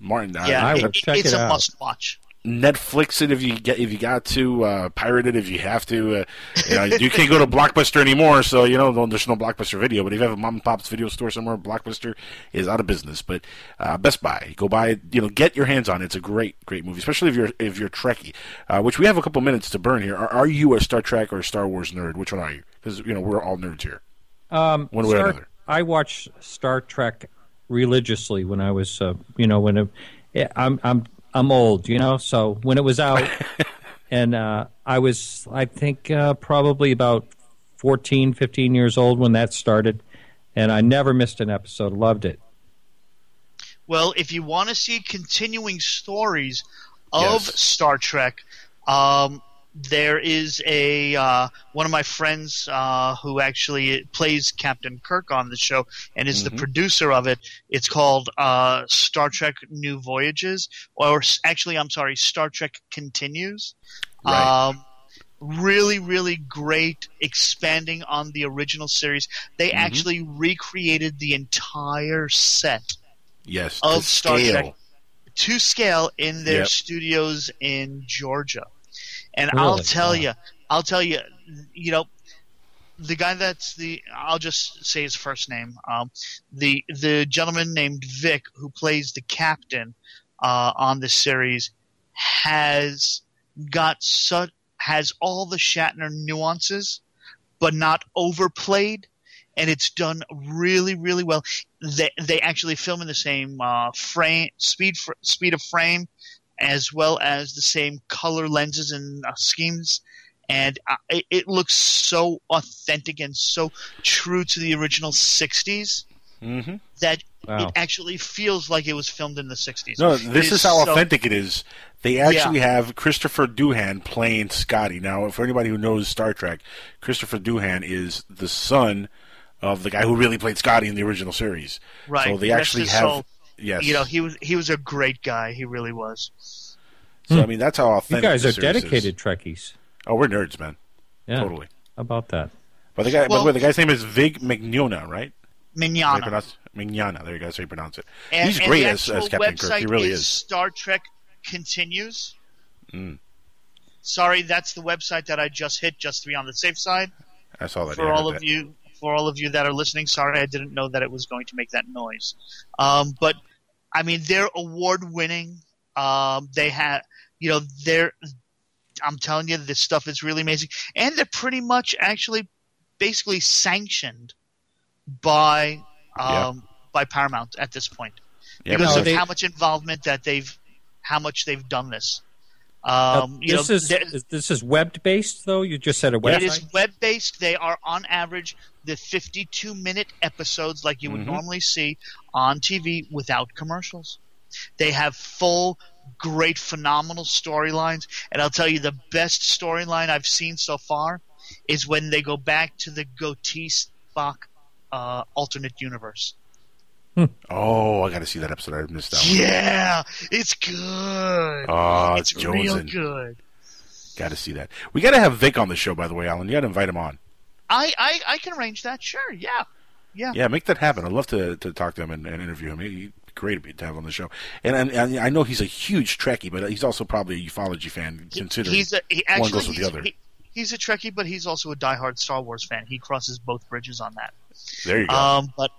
Martin, Yeah, I, it- I, it- it's a must watch. Netflix it if you get if you got to uh, pirate it if you have to. Uh, you, know, you can't go to Blockbuster anymore, so you know there's no Blockbuster video. But if you have a mom and pop's video store somewhere, Blockbuster is out of business. But uh, Best Buy, go buy it. You know, get your hands on it. It's a great, great movie, especially if you're if you're Trekkie. Uh, which we have a couple minutes to burn here. Are, are you a Star Trek or a Star Wars nerd? Which one are you? Because you know we're all nerds here. Um, One way or another. I watch Star Trek religiously when I was, uh, you know, when it, I'm I'm I'm old, you know. So when it was out, and uh, I was, I think, uh, probably about 14, 15 years old when that started, and I never missed an episode. Loved it. Well, if you want to see continuing stories of Yes. Star Trek, um, there is a uh, one of my friends uh, who actually plays Captain Kirk on the show and is Mhm. the producer of it. It's called uh, Star Trek New Voyages, or actually, I'm sorry, Star Trek Continues. Right. Um, really, really great, expanding on the original series. They Mm-hmm. actually recreated the entire set Yes, of Star scale. Trek to scale in their Yep. studios in Georgia. And I'll tell Wow. you, I'll tell you, you know, the guy that's the I'll just say his first name. Um, the the gentleman named Vic who plays the captain uh, on this series has got such has all the Shatner nuances, but not overplayed, and it's done really really well. They they actually film in the same uh, frame speed fr- speed of frame, as well as the same color lenses and uh, schemes. And uh, it, it looks so authentic and so true to the original '60s Mm-hmm. that Wow. it actually feels like it was filmed in the '60s. No, this is how so- authentic it is. They actually Yeah. have Christopher Doohan playing Scotty. Now, for anybody who knows Star Trek, Christopher Doohan is the son of the guy who really played Scotty in the original series. Right. So they Rest actually have. soul. Yes. You know, he was he was a great guy. He really was. So I mean, that's how authentic. You guys are series is. dedicated Trekkies. Oh, we're nerds, man. Yeah. Totally. How about that? But the guy, by the way, the guy's name is Vic Mignogna, right? How do pronounce- Mignogna. There you go. That's how you pronounce it. And, He's and great as, as Captain website Kirk. He really is is. Star Trek Continues. Mm. Sorry, that's the website that I just hit just to be on the safe side. I saw that. for yeah, all of that. you for all of you that are listening sorry i didn't know that it was going to make that noise um, but i mean they're award winning um, they have you know they're i'm telling you this stuff is really amazing and they're pretty much actually basically sanctioned by um, by paramount at this point Yeah, because but of they- how much involvement that they've how much they've done this um, you this know, is there- is- this is web based though. You just said a website. it is web based. They are on average the 52 minute episodes like you would Mhm. normally see on TV without commercials. They have full, great, phenomenal storylines. And I'll tell you, the best storyline I've seen so far is when they go back to the Goatee Spock uh, alternate universe. Oh, I got to see that episode. I missed that one. Yeah, it's good. Oh, it's it's real good. Got to see that. We got to have Vic on the show, by the way, Alan. You got to invite him on. I, I, I can arrange that. Sure. Yeah. Yeah. Yeah, make that happen. I'd love to, to talk to him and, and interview him. Be great to have on the show. And, and, and I know he's a huge Trekkie, but he's also probably a ufology fan, considering he's a, he, one goes with the other. he- he's a Trekkie, but he's also a diehard Star Wars fan. He crosses both bridges on that. there you go. Um, but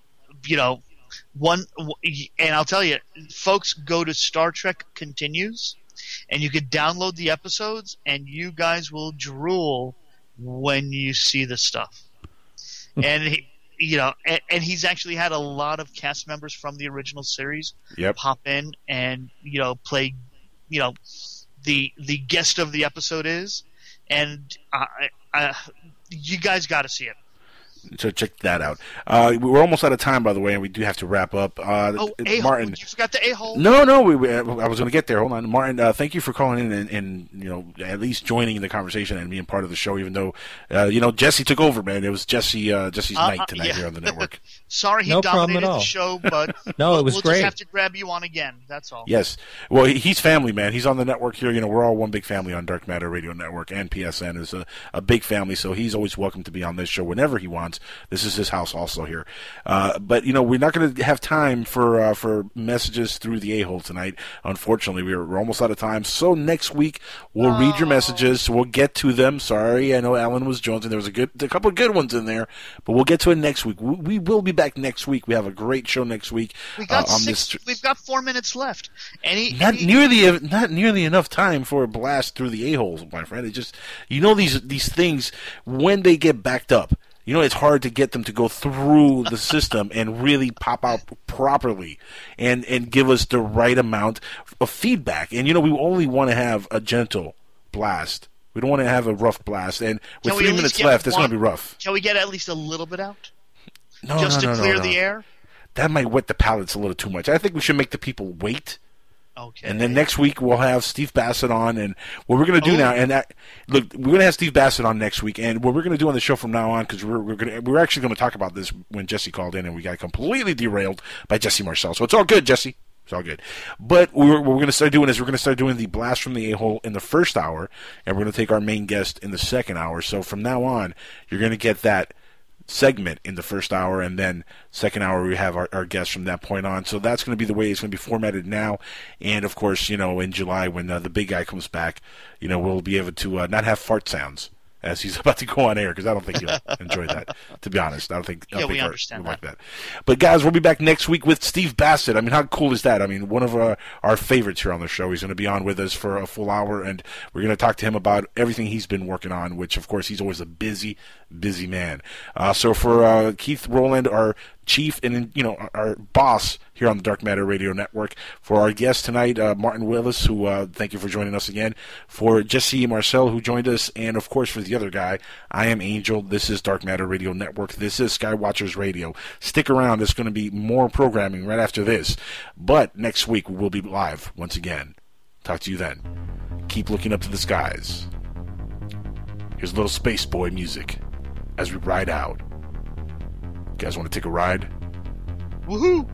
you know, one and I'll tell you, folks, go to Star Trek Continues, and you can download the episodes, and you guys will drool when you see the stuff. and he, you know, and, and he's actually had a lot of cast members from the original series Yep. pop in and you know play, you know, the the guest of the episode is, and uh, uh, you guys got to see it. So check that out. Uh, we're almost out of time, by the way, and we do have to wrap up. Uh, Oh, a Martin. You forgot the a hole. No, no, we, we, I was going to get there. Hold on, Martin. Uh, thank you for calling in and, and you know at least joining the conversation and being part of the show. Even though uh, you know Jesse took over, man. It was Jesse uh, Jesse's Uh, night tonight yeah. here on the network. Sorry, he No dominated the show, but No, it was we'll great. just have to grab you on again. That's all. Yes. Well, he- he's family, man. He's on the network here. You know, we're all one big family on Dark Matter Radio Network, and PSN is a, a big family, so he's always welcome to be on this show whenever he wants. This is his house also here. Uh, but, you know, we're not going to have time for uh, for messages through the a-hole tonight. Unfortunately, we're, we're almost out of time. So next week, we'll read your messages. We'll get to them. Sorry, I know Alan was jonesing. There was a good, a couple of good ones in there, but we'll get to it next week. We, we will be back next week. We have a great show next week We got uh, on six. this. We've got four minutes left. Any, not any nearly not nearly enough time for a blast through the a holes, my friend. It just you know these these things when they get backed up. You know it's hard to get them to go through the system and really pop out properly and and give us the right amount of feedback. And you know we only want to have a gentle blast. We don't want to have a rough blast. And with three minutes left, it's going to be rough. Can we get at least a little bit out? No, just no, no, to clear the air. That might wet the palates a little too much. I think we should make the people wait. Okay. And then next week we'll have Steve Bassett on, and what we're going to do Oh. now, and that, look, we're going to have Steve Bassett on next week, and what we're going to do on the show from now on, because we're we're going to we're actually going to talk about this when Jesse called in, and we got completely derailed by Jesse Marcel. So it's all good, Jesse. It's all good. But we're, what we're going to start doing is we're going to start doing the blast from the a hole in the first hour, and we're going to take our main guest in the second hour. So from now on, you're going to get that segment in the first hour, and then second hour we have our, our guests from that point on. So that's going to be the way it's going to be formatted now. And of course, you know, in July when uh, the big guy comes back, you know, we'll be able to uh, not have fart sounds as he's about to go on air because I don't think he'll enjoy that. To be honest, I don't think. I don't Yeah, we think Art understand would like that. But guys, we'll be back next week with Steve Bassett. I mean, how cool is that? I mean, one of our, our favorites here on the show. He's going to be on with us for a full hour, and we're going to talk to him about everything he's been working on. Which, of course, he's always a busy, busy man. Uh, so for uh, Keith Rowland, our chief and you know our- boss here on the Dark Matter Radio Network. For our guest tonight, uh, Martin Willis, who uh, thank you for joining us again. For Jesse Marcel, who joined us, and of course for the other guy, I am Angel. This is Dark Matter Radio Network. This is Skywatchers Radio. Stick around. There's going to be more programming right after this. But next week we'll be live once again. Talk to you then. Keep looking up to the skies. Here's a little Space Boy music as we ride out. You guys want to take a ride? Woohoo!